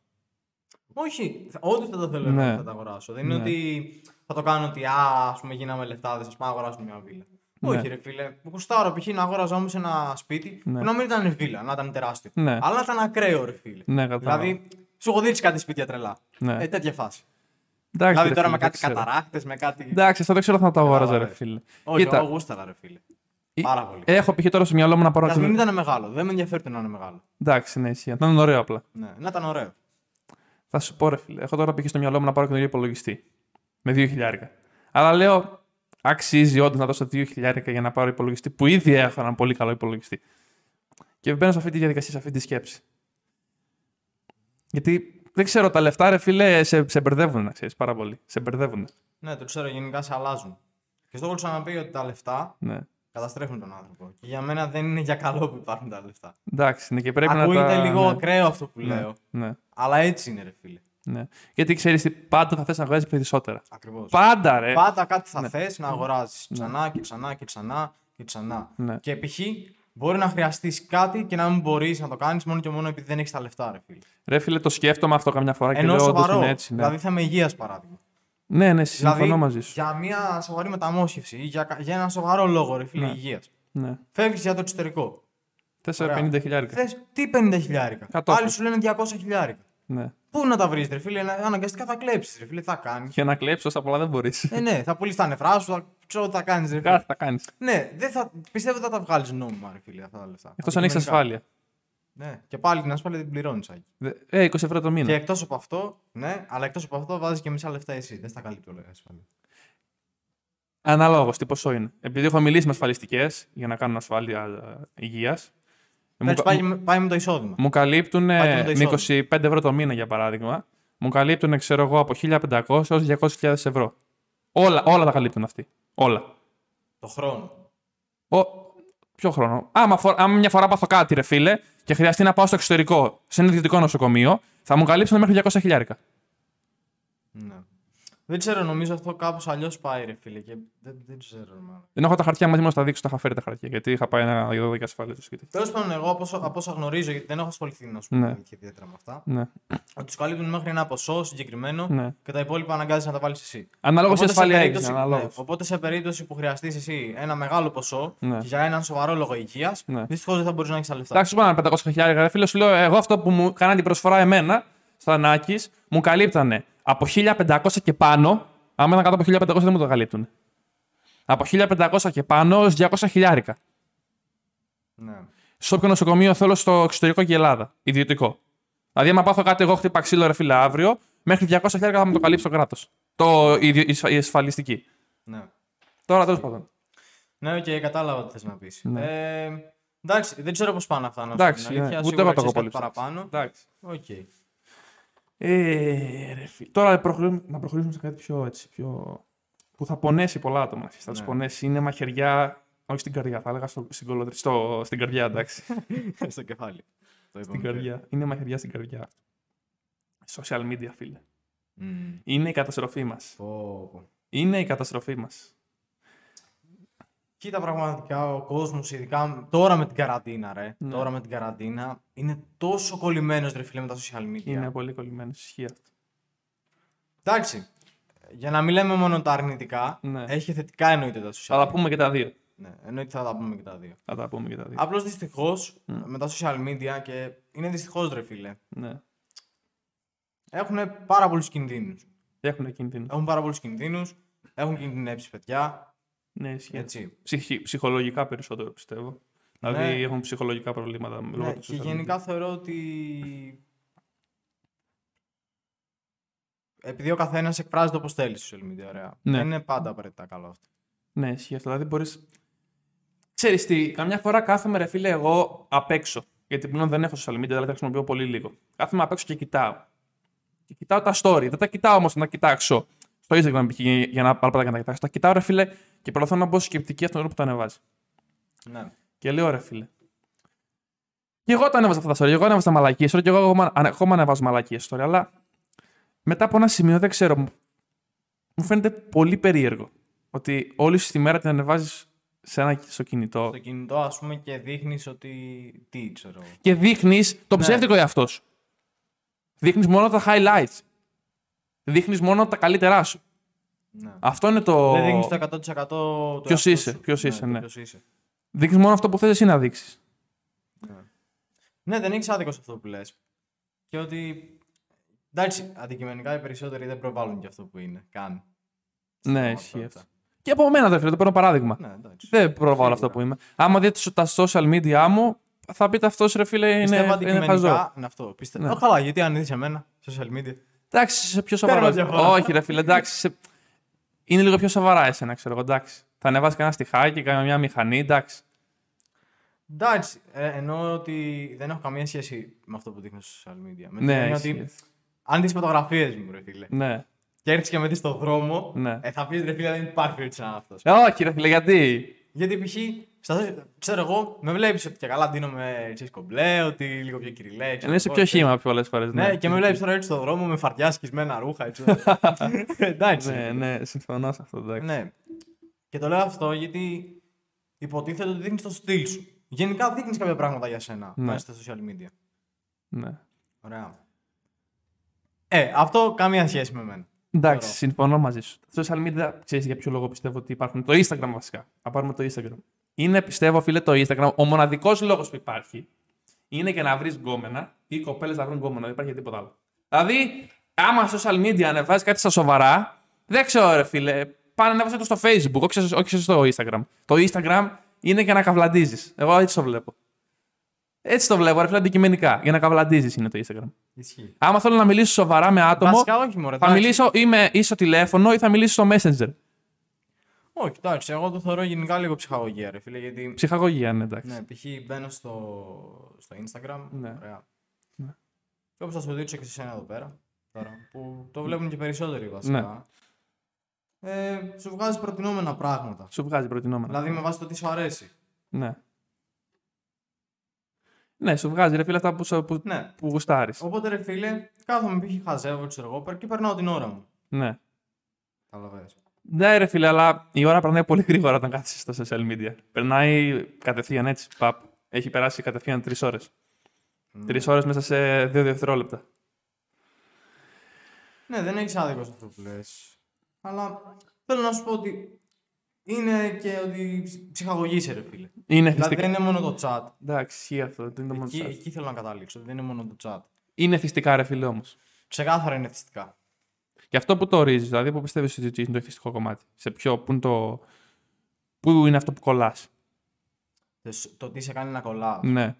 Όχι, όντως θα το θέλω Ναι. να θα τα αγοράσω. Δεν είναι Ναι. ότι θα το κάνω ότι α ας πούμε γίναμε λεφτά, δεν σα πάω να αγοράσουμε μια βίλα. Ναι. Όχι, ρε φίλε. Μου κουστάρω π.χ. να αγόραζα όμω ένα σπίτι Ναι. που να μην ήταν βίλα, να ήταν τεράστιο. Ναι. Αλλά να ήταν ακραίο, ρε φίλε. Ναι, κατάλαβα. Δηλαδή, σου έχω δείξει κάτι σπίτια τρελά. Ναι. Ε, τέτοια φάση. Εντάξει, δηλαδή ρε τώρα φίλε, με δεν κάτι ξέρω. καταράκτε, με κάτι. Εντάξει, αυτό δεν ξέρω αν θα το αγόραζα, ρε Κατάλαβες. φίλε. Όχι, Κοίτα. εγώ γούσταρα, ρε φίλε. Ε, Πάρα πολύ. Έχω π.χ. τώρα στο μυαλό μου να πάρω. Και ας ένα- μην ήταν μεγάλο. Δεν με ενδιαφέρει το να είναι μεγάλο. Εντάξει, ναι, ισχύει. Να είναι ωραίο απλά. Ναι, να ήταν ωραίο. Θα σου πω, ρε φίλε. Έχω τώρα π.χ. στο μυαλό μου να πάρω καινούριο υπολογιστή. Με 2 χιλιάρικα. Αλλά λέω, αξίζει όντως να δώσω 2 χιλιάρικα για να πάρω υπολογιστή που ήδη έχω έναν πολύ καλό υπολογιστή. Και μπαίνω σε αυτή τη διαδικασία, σε αυτή τη σκέψη. Γιατί δεν ξέρω, τα λεφτά, ρε φίλε, σε, σε μπερδεύουν, να ξέρεις πάρα πολύ. Σε μπερδεύουν. Ναι, το ξέρω, γενικά σε αλλάζουν. Και στο έχω ξαναπεί ότι τα λεφτά Ναι. Καταστρέφουν τον άνθρωπο. Και για μένα δεν είναι για καλό που υπάρχουν τα λεφτά. Εντάξει, ναι, και πρέπει Ακούγεται να τα. λίγο ναι, ακραίο αυτό που ναι, λέω. ναι, Αλλά έτσι είναι, ρε φίλε. ναι. Γιατί ξέρεις τι, πάντα θα θες να βγάζει περισσότερα. Ακριβώς. Πάντα, ρε. Πάντα κάτι θα θες να αγοράσει ξανά και ξανά και ξανά και ξανά. Ναι. Και π.χ. μπορεί να χρειαστείς κάτι και να μην μπορείς να το κάνεις μόνο και μόνο επειδή δεν έχεις τα λεφτά, ρε φίλε. Ρε φίλε, το σκέφτομαι αυτό καμιά φορά και Ενώ λέω όντως σοβαρό. είναι έτσι. Ναι, Δηλαδή θέμα υγείας παράδειγμα. Ναι, ναι, συμφωνώ δηλαδή, μαζί σου. Για μια σοβαρή μεταμόσχευση ή για, κα- για ένα σοβαρό λόγο, ρε φίλε, Ναι. υγείας. Ναι. Φεύγεις για το εξωτερικό. 450 χιλιάρικα. Θες τι 50 χιλιάρικα; Κατόφλι. Άλλοι σου λένε 200 χιλιάρικα. Ναι. Πού να τα βρεις, ρε φίλε, να- αναγκαστικά θα κλέψεις, ρε φίλε, τι θα κάνεις; Για να κλέψει όσα πολλά δεν μπορείς. ε, ναι, θα πουλήσεις τα νεφρά σου, θα ξέρω τι θα κάνεις, ρε φίλε. Κάτι θα κάνεις. Ναι, δεν θα, πιστεύω δεν θα τα βγάλεις νόμιμα, ρε φίλε, αυτά τα λεφτά. Εκτός αν έχεις Αντικειμενικά. ασφάλεια. Ναι, και πάλι την ασφάλεια την πληρώνεις, Άκη. Δε- Ε, 20 ευρώ το μήνα. Και εκτός από αυτό, ναι, αλλά εκτός από αυτό βάζεις και μισά λεφτά εσύ. Δεν στα καλύπτει όλα η ασφάλεια. Αναλόγω τι ποσό είναι. Επειδή έχω μιλήσει με ασφαλιστικές για να κάνουν ασφάλεια υγείας. Μου, Εντάξει, κα- πάει, πάει με το εισόδημα. μου καλύπτουν Πάει και με το με 25 ευρώ το μήνα για παράδειγμα. Μου καλύπτουν, ξέρω εγώ, από 1500 έως 200.000 ευρώ. Όλα, όλα τα καλύπτουν αυτοί. Όλα. Το χρόνο. Ο... Ποιο χρόνο; Άμα, φο- άμα μια φορά πάθω κάτι, ρε φίλε, και χρειαστεί να πάω στο εξωτερικό, σε ένα ιδιωτικό νοσοκομείο, θα μου καλύψουν μέχρι 200 χιλιάρικα. Ναι. Δεν ξέρω, νομίζω αυτό κάπως αλλιώς πάει, ρε φίλε. Και δεν, δεν ξέρω, μάλλον. Δεν έχω τα χαρτιά μαζί μου να στα δείξω, τα είχα φέρει τα χαρτιά. Γιατί είχα πάει ένα δω για ασφάλεια του σπίτι. Τέλος πάντων, εγώ από όσα, από όσα γνωρίζω, γιατί δεν έχω ασχοληθεί να σου πω Ναι. και ιδιαίτερα με αυτά, Ναι, ότι τους καλύπτουν μέχρι ένα ποσό συγκεκριμένο ναι. και τα υπόλοιπα αναγκάζει να τα βάλεις εσύ. Ανάλογα σε Οπότε σε ασφάλεια έχεις. περίπτωση- Αναλόγως. ναι, οπότε σε περίπτωση που χρειαστείς εσύ ένα μεγάλο ποσό Ναι. και για έναν σοβαρό λόγο υγείας, Ναι. δυστυχώς δεν θα μπορείς να έχεις τα λεφτά. Εντάξει, σου πω ένα 500 χιλιάρικα. Ρε φίλε, σου λέω εγώ αυτό που μου κάνανε την προσφορά εμένα στα Νάκη μου καλύπτανε από 1500 και πάνω. Άμα ήταν κάτω από 1500 δεν μου το καλύπτουν. Από 1500 και πάνω έω 200 χιλιάρικα. Ναι. Σε όποιο νοσοκομείο θέλω στο εξωτερικό και η Ελλάδα. Ιδιωτικό. Δηλαδή, άμα πάθω κάτι, εγώ χτύπα ξύλο ρε φίλε αύριο, μέχρι 200 χιλιάρικα θα μου το καλύψει το κράτος. Το, η, η, η ασφαλιστική. ναι. Τώρα τέλος πάντων. Ναι, οκ, κατάλαβα τι θες να πεις. Ναι. Ε, εντάξει, δεν ξέρω πώς πάνε αυτά. Να σου πω Εντάξει, την αλήθεια. ναι. Ούτε Σίγουρα εγώ το έχω ξέρεις πολύ κάτι ψάξει. παραπάνω. Εντάξει. Οκ. Ε, ρε φίλε. Τώρα προχωρήσουμε, να προχωρήσουμε σε κάτι πιο έτσι. Πιο... που θα πονέσει πολλά άτομα. Θα τους Ναι. πονέσει. Είναι μαχαιριά. Όχι στην καρδιά, θα έλεγα στο, στην, κολοτρι- στο, στην καρδιά, εντάξει. Στο κεφάλι. Το στην είπαμε πριν. καρδιά. Είναι μαχαιριά στην καρδιά. Social media, φίλε. Μμμ. Είναι η καταστροφή μας. Πω, πω. Είναι η καταστροφή μας. Κοίτα πραγματικά ο κόσμος, ειδικά τώρα με την καραντίνα, ρε. Ναι. Τώρα με την καραντίνα, είναι τόσο κολλημένος ρε φίλε με τα social media. Είναι πολύ κολλημένος. Ισχύει αυτό. Εντάξει. Για να μην λέμε μόνο τα αρνητικά, Ναι. έχει θετικά εννοείται τα social Θα τα media. πούμε και τα δύο. Ναι, εννοείται θα τα πούμε και τα δύο. Θα τα πούμε και τα δύο. Απλώς δυστυχώς Μμ. με τα social media και είναι δυστυχώς ρε φίλε. Ναι. Έχουν πάρα πολλούς κινδύνους. Έχουν κινδύνους. Έχουν πάρα πολλούς κινδύνους. Έχουν κινδυνεύσει παιδιά. Ναι, ισχύει. Έτσι. Ψυχι- ψυχολογικά περισσότερο πιστεύω. Δηλαδή Ναι. έχουν ψυχολογικά προβλήματα λόγω Ναι, του και social γενικά θεωρώ ότι. Επειδή ο καθένας εκφράζεται όπως θέλει στο social media, ωραία. Ναι. Δεν είναι πάντα απαραίτητα καλό αυτό. media. Ναι, ισχύει αυτό. Δηλαδή μπορεί. Ξέρεις τι, καμιά φορά κάθομαι ρε φίλε εγώ απ' έξω. Γιατί πλέον δεν έχω social media, δηλαδή τα χρησιμοποιώ πολύ λίγο. Κάθομαι απ' έξω και κοιτάω. Και κοιτάω τα story. Δεν τα κοιτάω όμως να κοιτάξω στο Instagram π.χ. για να πάρω να τα κοιτάξω. Τα κοιτάω ρε φίλε και προσπαθώ να μπω σκεπτική αυτόν τον που το ανεβάζει. Ναι. Και λέω ρε φίλε. Και εγώ τα ανέβαζα αυτά τα story. Εγώ ανέβαζα μαλακίες story και εγώ ακόμα, ανα- ακόμα ανεβάζω μαλακίες story. Αλλά μετά από ένα σημείο δεν ξέρω. μου- Μου φαίνεται πολύ περίεργο. Ότι όλη σου τη μέρα την ανεβάζεις σε ένα στο κινητό Στο κινητό, ας πούμε, και δείχνεις ότι. Τι ξέρω. εγώ. και δείχνεις το Ναι. ψεύτικο εαυτό σου. Δείχνεις μόνο τα highlights. Δείχνεις μόνο τα καλύτερά σου. Ναι. Αυτό είναι το. Δεν δείχνεις το 100% του Ποιος εαυτού είσαι, σου. ποιος είσαι, το ναι. ποιος είσαι. Δείχνεις μόνο αυτό που θες εσύ να δείξεις. Ναι, δεν έχεις άδικο σε αυτό που λες. Και ότι. Εντάξει, αντικειμενικά οι περισσότεροι δεν προβάλλουν και αυτό που είναι. Καν. Στην Ναι, πραγματικότητα. ισχύει αυτό. Και από μένα, δεν φίλε, το παίρνω παράδειγμα. Ναι, εντάξει. Δεν προβάλλω αυτό Σίγουρα. που είμαι. Άμα δείτε τα social media μου, θα πείτε αυτός ρε φίλε είναι, Πιστεύω είναι αντικειμενικά χαζό. είναι αυτό. Πιστε... Ναι. Ω, καλά, γιατί αν είδε εμένα, social media. Εντάξει, είσαι πιο Παίρνω σοβαρό. διαφορά. Όχι, ρε φίλε, εντάξει. είσαι- Είναι λίγο πιο σοβαρά εσένα, ξέρω εγώ. Εντάξει. Θα ανεβάσεις κανένα στιχάκι, κανένα μια μηχανή, εντάξει. Εντάξει, ε, εννοώ ότι δεν έχω καμία σχέση με αυτό που δείχνω στο social media. Με την Ναι, έννοια ισχύει. ότι αν δεις φωτογραφίες μου, ρε φίλε, Ναι. και έρθεις και με δεις στον δρόμο, Ναι. ε, θα πεις ρε φίλε, δεν υπάρχει περίπτωση να είναι αυτός. Ε, όχι, ρε φίλε, γιατί; Γιατί π.χ. στα- ξέρω εγώ, με βλέπεις ότι και καλά ντύνομαι ξέρεις, κομπλέ, ότι λίγο πιο κυριλέ. ξέρω Είναι είσαι εγώ, πιο ξέρεις. χήμα πολλές φορές. Ναι, και με βλέπεις τώρα έτσι στον δρόμο με φαρτιά σκισμένα ρούχα. Έτσι. εντάξει. Ναι, ναι, συμφωνώ σε αυτό. Εντάξει. Ναι. Και το λέω αυτό γιατί υποτίθεται ότι δείχνεις το στυλ σου. Γενικά δείχνεις κάποια πράγματα για σένα Ναι. μέσα στα social media. Ναι. Ωραία. Ε, αυτό καμία σχέση με μένα. Εντάξει, Θεωρώ. συμφωνώ μαζί σου. Τα social media, ξέρεις για ποιο λόγο πιστεύω ότι υπάρχουν. Το Instagram βασικά. Να πάρουμε το Instagram. Είναι, πιστεύω, φίλε, το Instagram. Ο μοναδικός λόγος που υπάρχει είναι για να βρεις γκόμενα ή κοπέλες να βρουν γκόμενα. Δεν υπάρχει τίποτα άλλο. Δηλαδή, άμα στο social media ανεβάζει κάτι στα σοβαρά, δεν ξέρω, ρε φίλε. Πάνε ανέβασε το στο Facebook, όχι, όχι στο Instagram. Το Instagram είναι για να καυλαντίζει. Εγώ έτσι το βλέπω. Έτσι το βλέπω, ρε φίλε, αντικειμενικά. Για να καυλαντίζει είναι το Instagram. Ισχύει. Άμα θέλω να μιλήσω σοβαρά με άτομο, Βασικά όχι, μωρέ. θα εντάξει. μιλήσω ή, με, ή στο τηλέφωνο ή θα μιλήσω στο Messenger. Όχι, εντάξει, εγώ το θεωρώ γενικά λίγο ψυχαγωγία, ρε φίλε. Γιατί. Ψυχαγωγία, ναι, εντάξει. Ναι, π.χ. μπαίνω στο, στο Instagram. Ναι. Ωραία. Ναι. Και όπως θα σου δείξω και σε εσένα εδώ πέρα. Τώρα, που το βλέπουν και περισσότεροι βασικά. Ε, σου βγάζει προτινόμενα πράγματα. Σου βγάζει προτινόμενα. Δηλαδή με βάση το τι σου αρέσει. Ναι. Ναι, σου βγάζει ρε φίλε αυτά που, σου- που, Ναι. που γουστάρεις. Οπότε ρε φίλε, κάθομαι π.χ. χαζεύω, ξέρω εγώ, και περνάω την ώρα μου. Ναι. Καταλαβαίνεις. Ναι, ρε φίλε, αλλά η ώρα περνάει πολύ γρήγορα όταν κάθεσαι στα social media. Περνάει κατευθείαν έτσι. Παπ. Έχει περάσει κατευθείαν τρεις ώρες. Ναι. Τρεις ώρες μέσα σε δύο δευτερόλεπτα. Ναι, δεν έχεις άδικο σε αυτό που λες. Αλλά θέλω να σου πω ότι είναι και ότι ψ- ψυχαγωγείσαι, ρε φίλε. Είναι Δηλαδή θυστικά. δεν είναι μόνο το chat. Εντάξει, ισχύει αυτό. Δεν είναι, το μόνο Εκεί, chat. εκεί θέλω να καταλήξω. Δεν είναι μόνο το chat. είναι θυστικά, ρε φίλε όμως. Ξεκάθαρα είναι εθιστικά. Και αυτό που το ορίζεις, δηλαδή που πιστεύεις ότι είναι το εθιστικό κομμάτι. Σε ποιο, πού είναι, το... πού είναι αυτό που κολλάς. Το, το τι σε κάνει να κολλάς. Ναι.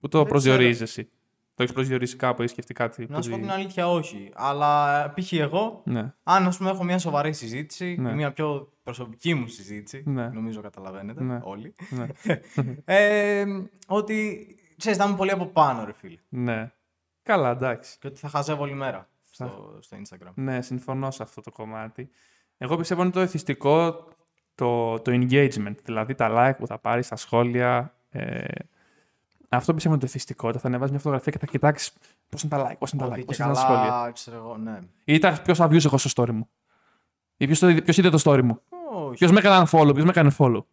Πού το Δεν προσδιορίζεις εσύ. Το έχεις προσδιορίσει κάπου ή σκεφτεί κάτι. Να που σου πω δι- την αλήθεια, όχι. Αλλά π.χ. εγώ, Ναι. αν ας πούμε έχω μια σοβαρή συζήτηση, Ναι. ή μια πιο προσωπική μου συζήτηση, Ναι. νομίζω καταλαβαίνετε Ναι. όλοι, ναι. ε, ότι ξέρεις, θα είμαι πολύ από πάνω, ρε φίλε. ναι. Καλά, εντάξει. Και ότι θα χαζεύω όλη μέρα στο, στο Instagram. Ναι, συμφωνώ σε αυτό το κομμάτι. Εγώ πιστεύω είναι το εθιστικό το, το engagement, δηλαδή τα like που θα πάρεις στα σχόλια. Ε, αυτό πιστεύω είναι το εθιστικό. Θα ανεβάζει μια φωτογραφία και θα κοιτάξεις πώς είναι τα like, πώς είναι τα like, Ότι πώς και είναι τα σχόλια. καλά, ξέρω εγώ, ναι. Ή τα ποιος views έχω στο story μου. Ή ποιος είδε το story μου. Όχι. Ποιος με έκανε follow, ποιος με έκανε follow.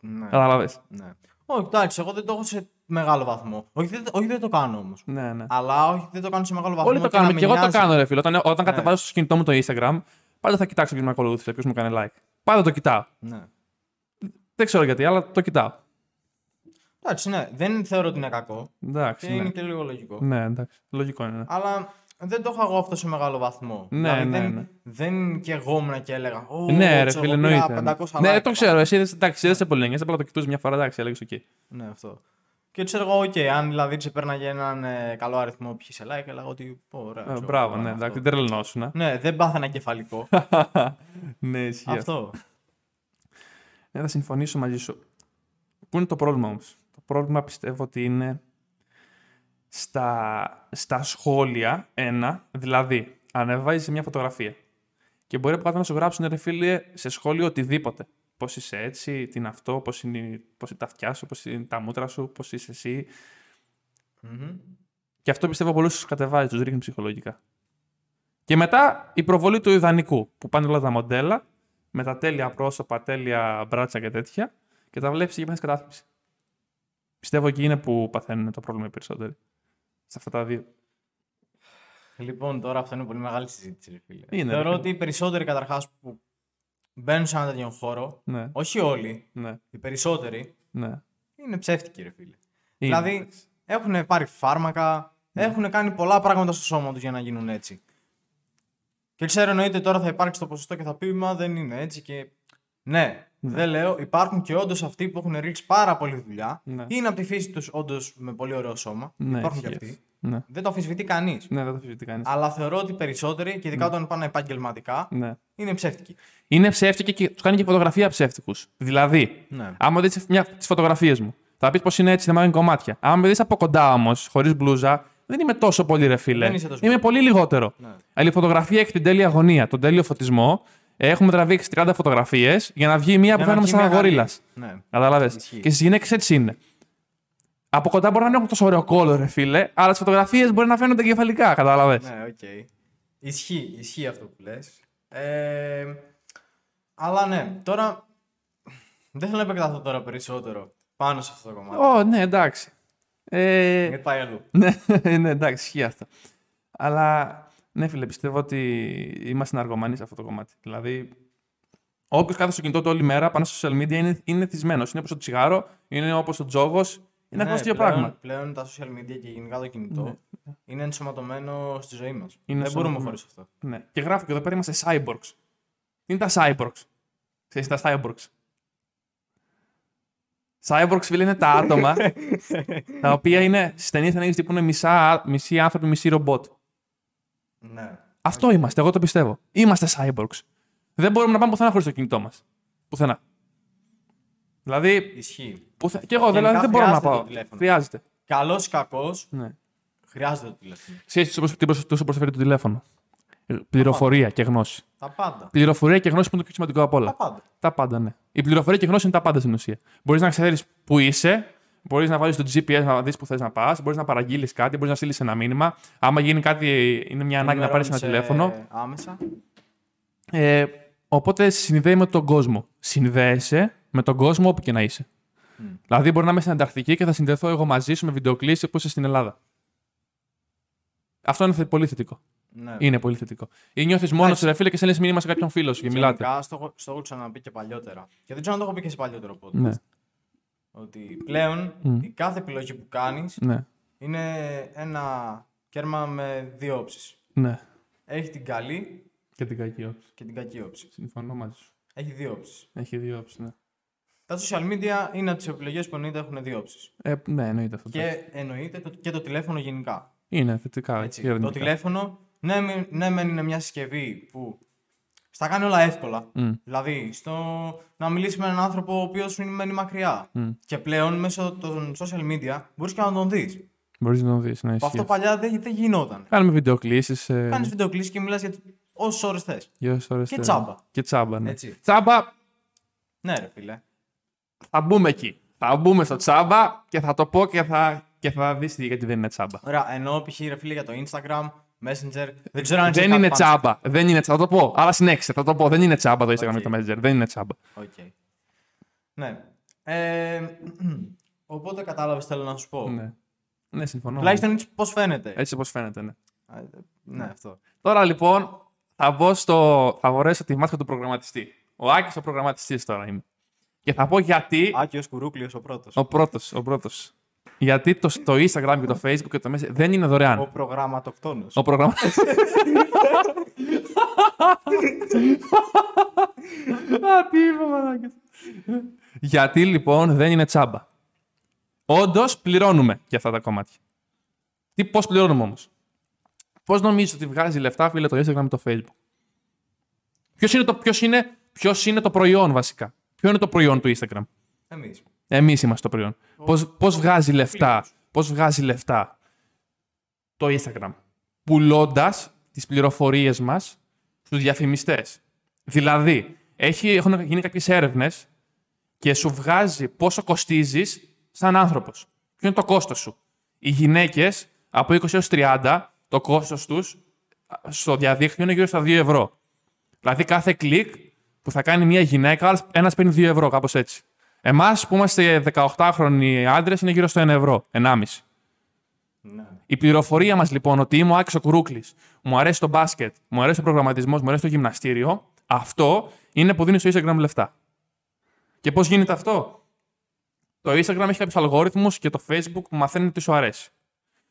Ναι. Κατάλαβε. ναι. Όχι, εντάξει, εγώ δεν το έχω σε μεγάλο βαθμό. Όχι, δεν, όχι, δεν το κάνω όμως. Ναι, ναι. Αλλά όχι, δεν το κάνω σε μεγάλο βαθμό. Όλοι το και να κάνουμε. με Και εγώ το νοιάζει. κάνω, ρε φίλε. Όταν, όταν Ναι. κατεβάζω στο κινητό μου το Instagram, πάντα θα κοιτάξω ποιος με ακολούθησε, ποιος μου έκανε like. Πάντα το κοιτάω. Ναι. Δεν ξέρω γιατί, αλλά το κοιτάω. Εντάξει, ναι, δεν θεωρώ ότι είναι κακό. Εντάξει. Και ναι. είναι και λίγο λογικό. Ναι, εντάξει. Λογικό είναι. ναι. Αλλά δεν το έχω εγώ αυτό σε μεγάλο βαθμό. Ναι, δηλαδή, ναι, δεν, ναι. δεν και εγώ και έλεγα. Ω, Ναι, ρε ξέρω, φίλε, πήρα εννοείται. 500 Ναι, like το ξέρω. Εσύ είδες- εντάξει, δεν σε πολύ νοιάζει, απλά το κοιτούσες μια φορά, εντάξει, έλεγες εκεί. Ναι, αυτό. Και ξέρω εγώ, οκ, αν δηλαδή ξεπέρναγε έναν ε, καλό αριθμό ποιοι σε like, έλεγα ότι. πω, Ωραία, Ε, ξέρω, Μπράβο, αυτό. ναι, εντάξει, δεν τρελαινόσουν. Ναι, δεν πάθαινα εγκεφαλικό. Ναι, ισχύει. αυτό. αυτό. Ναι, θα συμφωνήσω μαζί σου. Πού είναι το πρόβλημα όμως; Το πρόβλημα πιστεύω ότι είναι στα, στα σχόλια ένα, δηλαδή ανεβάζει μια φωτογραφία και μπορεί από κάτω να σου γράψουν ρε φίλε σε σχόλιο οτιδήποτε. Πώς είσαι έτσι, τι είναι αυτό, πώς είναι, πώς είναι τα αυτιά σου, πώς είναι τα μούτρα σου, πώς είσαι εσύ. Μμμ. Και αυτό πιστεύω πολλούς τους κατεβάζει, τους ρίχνει ψυχολογικά. Και μετά η προβολή του ιδανικού, που πάνε όλα τα μοντέλα με τα τέλεια πρόσωπα, τέλεια μπράτσα και τέτοια, και τα βλέπεις και πάθει κατάθλιψη. Πιστεύω εκεί είναι που παθαίνουν το πρόβλημα οι περισσότεροι. Σε αυτά τα δύο. Λοιπόν, τώρα αυτό είναι πολύ μεγάλη συζήτηση, ρε φίλε. Είναι, ρε Θεωρώ φίλε. ότι οι περισσότεροι καταρχάς που μπαίνουν σε έναν τέτοιον χώρο, Ναι, όχι όλοι, ναι, οι περισσότεροι, ναι. είναι ψεύτικοι, ρε φίλε. Είναι, δηλαδή, εντάξει. έχουν πάρει φάρμακα, Ναι. έχουν κάνει πολλά πράγματα στο σώμα τους για να γίνουν έτσι. Και ξέρω εννοείται τώρα θα υπάρξει το ποσοστό και θα πει Μα δεν είναι έτσι και. Ναι, δεν λέω. Υπάρχουν και όντως αυτοί που έχουν ρίξει πάρα πολύ δουλειά. Ναι. Είναι από τη φύση τους όντως με πολύ ωραίο σώμα. Ναι, υπάρχουν και ισχύει αυτοί. Ναι, Δεν το αμφισβητεί κανείς. ναι, δεν το αφισβητεί κανείς. Αλλά θεωρώ ότι οι περισσότεροι, και ειδικά όταν πάνε επαγγελματικά, Ναι. είναι ψεύτικοι. Είναι ψεύτικοι και τους κάνει και φωτογραφία ψεύτικους. Δηλαδή, Ναι. άμα δεις τις φωτογραφίες μου, θα πεις πως είναι έτσι, δεν είναι κομμάτια. Άμα με δεις από κοντά όμως, χωρίς μπλούζα, δεν είμαι τόσο πολύ ρε φίλε. Δεν είσαι τόσο Είμαι πολύ λιγότερο. Ναι. Αλλά η φωτογραφία έχει την τέλεια αγωνία, τον τέλειο φωτισμό. Έχουμε τραβήξει 30 φωτογραφίες για να βγει μία που Για να φαίνομαι βγει σαν μια γορίλας. καλή. Ναι. Κατάλαβε. Ισχύει. Και στι γυναίκε έτσι είναι. Από κοντά μπορεί να μην έχουν τόσο ωραίο κώλο, ρε φίλε, αλλά τις φωτογραφίες μπορεί να φαίνονται κεφαλικά. Κατάλαβες. Ναι, οκ. Ισχύει, ισχύει αυτό που λες. Ε, αλλά ναι, τώρα δεν θέλω να επεκταθώ τώρα περισσότερο πάνω σε αυτό το κομμάτι. Ω, ναι, εντάξει. Ε, Γιατί πάει αλλού. ναι, ναι, εντάξει, ισχύει αυτό. Αλλά ναι, φίλε, πιστεύω ότι είμαστε ναρκομανείς σε αυτό το κομμάτι. Δηλαδή, όποιος κάθεται στο κινητό του όλη μέρα πάνω στα social media είναι, είναι εθισμένος. Είναι όπως το τσιγάρο, είναι όπως ο τζόγος, είναι ακριβώς το ίδιο Ναι, πλέον, πράγμα. Πλέον τα social media και γενικά το κινητό Ναι. είναι ενσωματωμένο στη ζωή μας. Είναι Δεν μπορούμε ενσωματωμένο. χωρίς αυτό. Ναι. Και γράφω και εδώ πέρα είμαστε cyborgs. Τι είναι τα cyborgs; Ξέρεις τα cyborgs. Cyborgs, φίλε, είναι τα άτομα τα οποία είναι στι ταινίε ανοίγει τύπου είναι μισά, μισοί άνθρωποι, μισοί ρομπότ. Ναι. Αυτό είμαστε, εγώ το πιστεύω. Είμαστε cyborgs. Δεν μπορούμε να πάμε πουθενά χωρίς το κινητό μας. Πουθενά. Δηλαδή, Ισχύει. πουθε... και εγώ Γενικά δηλαδή δεν μπορώ να χρειάζεται το πάω. τηλέφωνο. Χρειάζεται. Καλός ή κακός, Ναι. χρειάζεται το τηλέφωνο. Ξέρεις τι σου προσ- τι προσ- τι σου προσφέρει το τηλέφωνο; Ε, Πληροφορία και γνώση. Τα πάντα. Πληροφορία και γνώση που είναι το πιο σημαντικό απ' όλα. Τα πάντα. Τα πάντα, ναι. Η πληροφορία και η γνώση είναι τα πάντα στην ουσία. Μπορείς να ξέρεις που είσαι, μπορείς να βάλει το GPS να δεις που θες να πας, μπορείς να παραγγείλεις κάτι, μπορείς να στείλεις ένα μήνυμα. Άμα γίνει κάτι, είναι μια ανάγκη να πάρεις ένα Ενημερώνεις, τηλέφωνο. ε, Άμεσα. Ε, οπότε συνδέει με τον κόσμο. Συνδέεσαι με τον κόσμο όπου και να είσαι. Δηλαδή, μπορεί να είμαι στην Ανταρκτική και θα συνδεθώ εγώ μαζί σου με βιντεοκλήση που είσαι στην Ελλάδα. Αυτό είναι θε- πολύ θετικό. Ναι. Είναι πολύ θετικό. Ή νιώθεις μόνος Εντάξει. σου, ρε φίλε, και στέλνει μήνυμα σε κάποιον φίλο σου και μιλάτε. Γενικά, στο, έχω- στο έχω ξαναπεί και παλιότερα. Και δεν ξέρω αν το έχω πει και σε παλιότερο podcast. Ναι, Ότι πλέον Μμ. η κάθε επιλογή που κάνεις ναι, είναι ένα κέρμα με δύο όψεις. ναι. Έχει την καλή Και την κακή όψη. και την κακή όψη. Συμφωνώ μαζί σου. Έχει δύο όψεις. Έχει δύο όψεις, ναι. Τα social media είναι από τις επιλογές που εννοείται έχουν δύο όψεις. Ε, ναι, εννοείται αυτό. Και εννοείται το, και το τηλέφωνο γενικά. Είναι θετικά. Έτσι. και Το αρνητικά. τηλέφωνο, ναι, μεν- ναι, μεν είναι μια συσκευή που στα κάνει όλα εύκολα. Μμ. Δηλαδή, στο να μιλήσει με έναν άνθρωπο ο οποίος μένει μακριά. Μμ. Και πλέον μέσω των social media μπορείς και να τον δεις. Μπορείς να το δεις. Ναι, Που αυτό ισχύει. παλιά δεν, δεν γινόταν. Κάνουμε βιντεοκλήσεις. Ε, Κάνεις βιντεοκλήση και μιλάς για όσες ώρες θες. για όσες ώρες Και θέλει. τσάμπα. Και τσάμπα, ναι. Έτσι. Τσάμπα, Ναι, ρε φίλε. θα μπούμε εκεί. Θα μπούμε στο τσάμπα και θα το πω και θα, και θα δεις γιατί δεν είναι τσάμπα. Ωραία, ενώ π.χ. ρε φίλε για το Instagram, Messenger. Δεν ξέρω αν Δεν ξέρεις είναι κάτι πάνω. τσάμπα. Δεν είναι τσάμπα. Θα το πω. Αλλά συνέχισε. Θα το πω. Δεν είναι τσάμπα το Instagram Ok. και το Messenger. Δεν είναι τσάμπα. Οκ. Ναι. Ε, οπότε κατάλαβες θέλω να σου πω. Ναι. Ναι, συμφωνώ. Τουλάχιστον έτσι πώς φαίνεται. Έτσι όπω φαίνεται, ναι. Α, ε, Ναι, αυτό. Τώρα λοιπόν θα μπω στο. Θα φορέσω τη μάσκα του προγραμματιστή. Ο Άκης ο προγραμματιστής τώρα είμαι. Και θα πω γιατί. Άκιο Κουρούκλιος ο πρώτος. Ο πρώτος. Ο πρώτος. Γιατί το, το Instagram και το Facebook και το Messenger δεν είναι δωρεάν. Ο προγραμματοκτόνος. Ο πρόγραμμα. Α, τι είπε, μαλάκες. Γιατί λοιπόν δεν είναι τσάμπα. Όντως πληρώνουμε για αυτά τα κομμάτια. Τι, πώς πληρώνουμε όμως; Πώς νομίζεις ότι βγάζει λεφτά, φίλε, το Instagram με το Facebook; Ποιος είναι το, ποιος είναι, ποιος είναι το προϊόν βασικά; Ποιο είναι το προϊόν του Instagram; Εμείς. Εμείς είμαστε το προϊόν. Πώς, πώς βγάζει λεφτά; Πώς βγάζει λεφτά; Το Instagram. Πουλώντας τις πληροφορίες μας στους διαφημιστές. Δηλαδή, έχει, έχουν γίνει κάποιες έρευνες και σου βγάζει πόσο κοστίζεις σαν άνθρωπος. Ποιο είναι το κόστος σου; Οι γυναίκες από 20 έως 30, το κόστος τους α, στο διαδίκτυο είναι γύρω στα 2 ευρώ. Δηλαδή κάθε κλικ που θα κάνει μια γυναίκα, ένας παίρνει 2 ευρώ, κάπως έτσι. Εμάς που είμαστε 18χρονοι άντρες είναι γύρω στο 1 ευρώ, 1,5. Ναι. Η πληροφορία μας λοιπόν ότι είμαι ο Άκη ο Κουρούκλης, μου αρέσει το μπάσκετ, μου αρέσει ο προγραμματισμός, μου αρέσει το γυμναστήριο, αυτό είναι που δίνει στο Instagram λεφτά. Και πώς γίνεται αυτό, Το Instagram έχει κάποιους αλγόριθμους και το Facebook που μαθαίνουν τι σου αρέσει.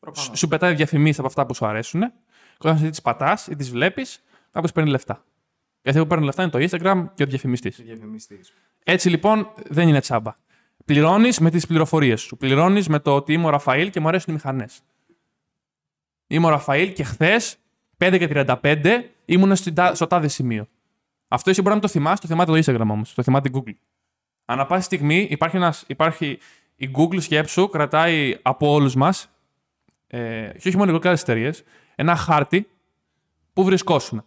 Προφανώς. Σου πετάει διαφημίσεις από αυτά που σου αρέσουν. Και όταν εσύ τι πατάς ή τις βλέπεις, κάποιο παίρνει λεφτά. Και αυτοί που παίρνουν λεφτά είναι το Instagram και ο διαφημιστής. Διαφημιστής. Έτσι λοιπόν δεν είναι τσάμπα. Πληρώνεις με τις πληροφορίες σου. Πληρώνεις με το ότι είμαι ο Ραφαήλ και μου αρέσουν οι μηχανές. Είμαι ο Ραφαήλ και χθες 5 και 35 ήμουν στην τα- στο τάδε σημείο. Αυτό εσύ μπορεί να μην το θυμάσαι, το θυμάται το Instagram όμως. Το θυμάται η Google. Ανά πάση στιγμή υπάρχει, ένας, υπάρχει η Google σκέψου, κρατάει από όλους μας, ε, και όχι μόνο οι άλλες εταιρείες, ένα χάρτη που βρισκόσουν.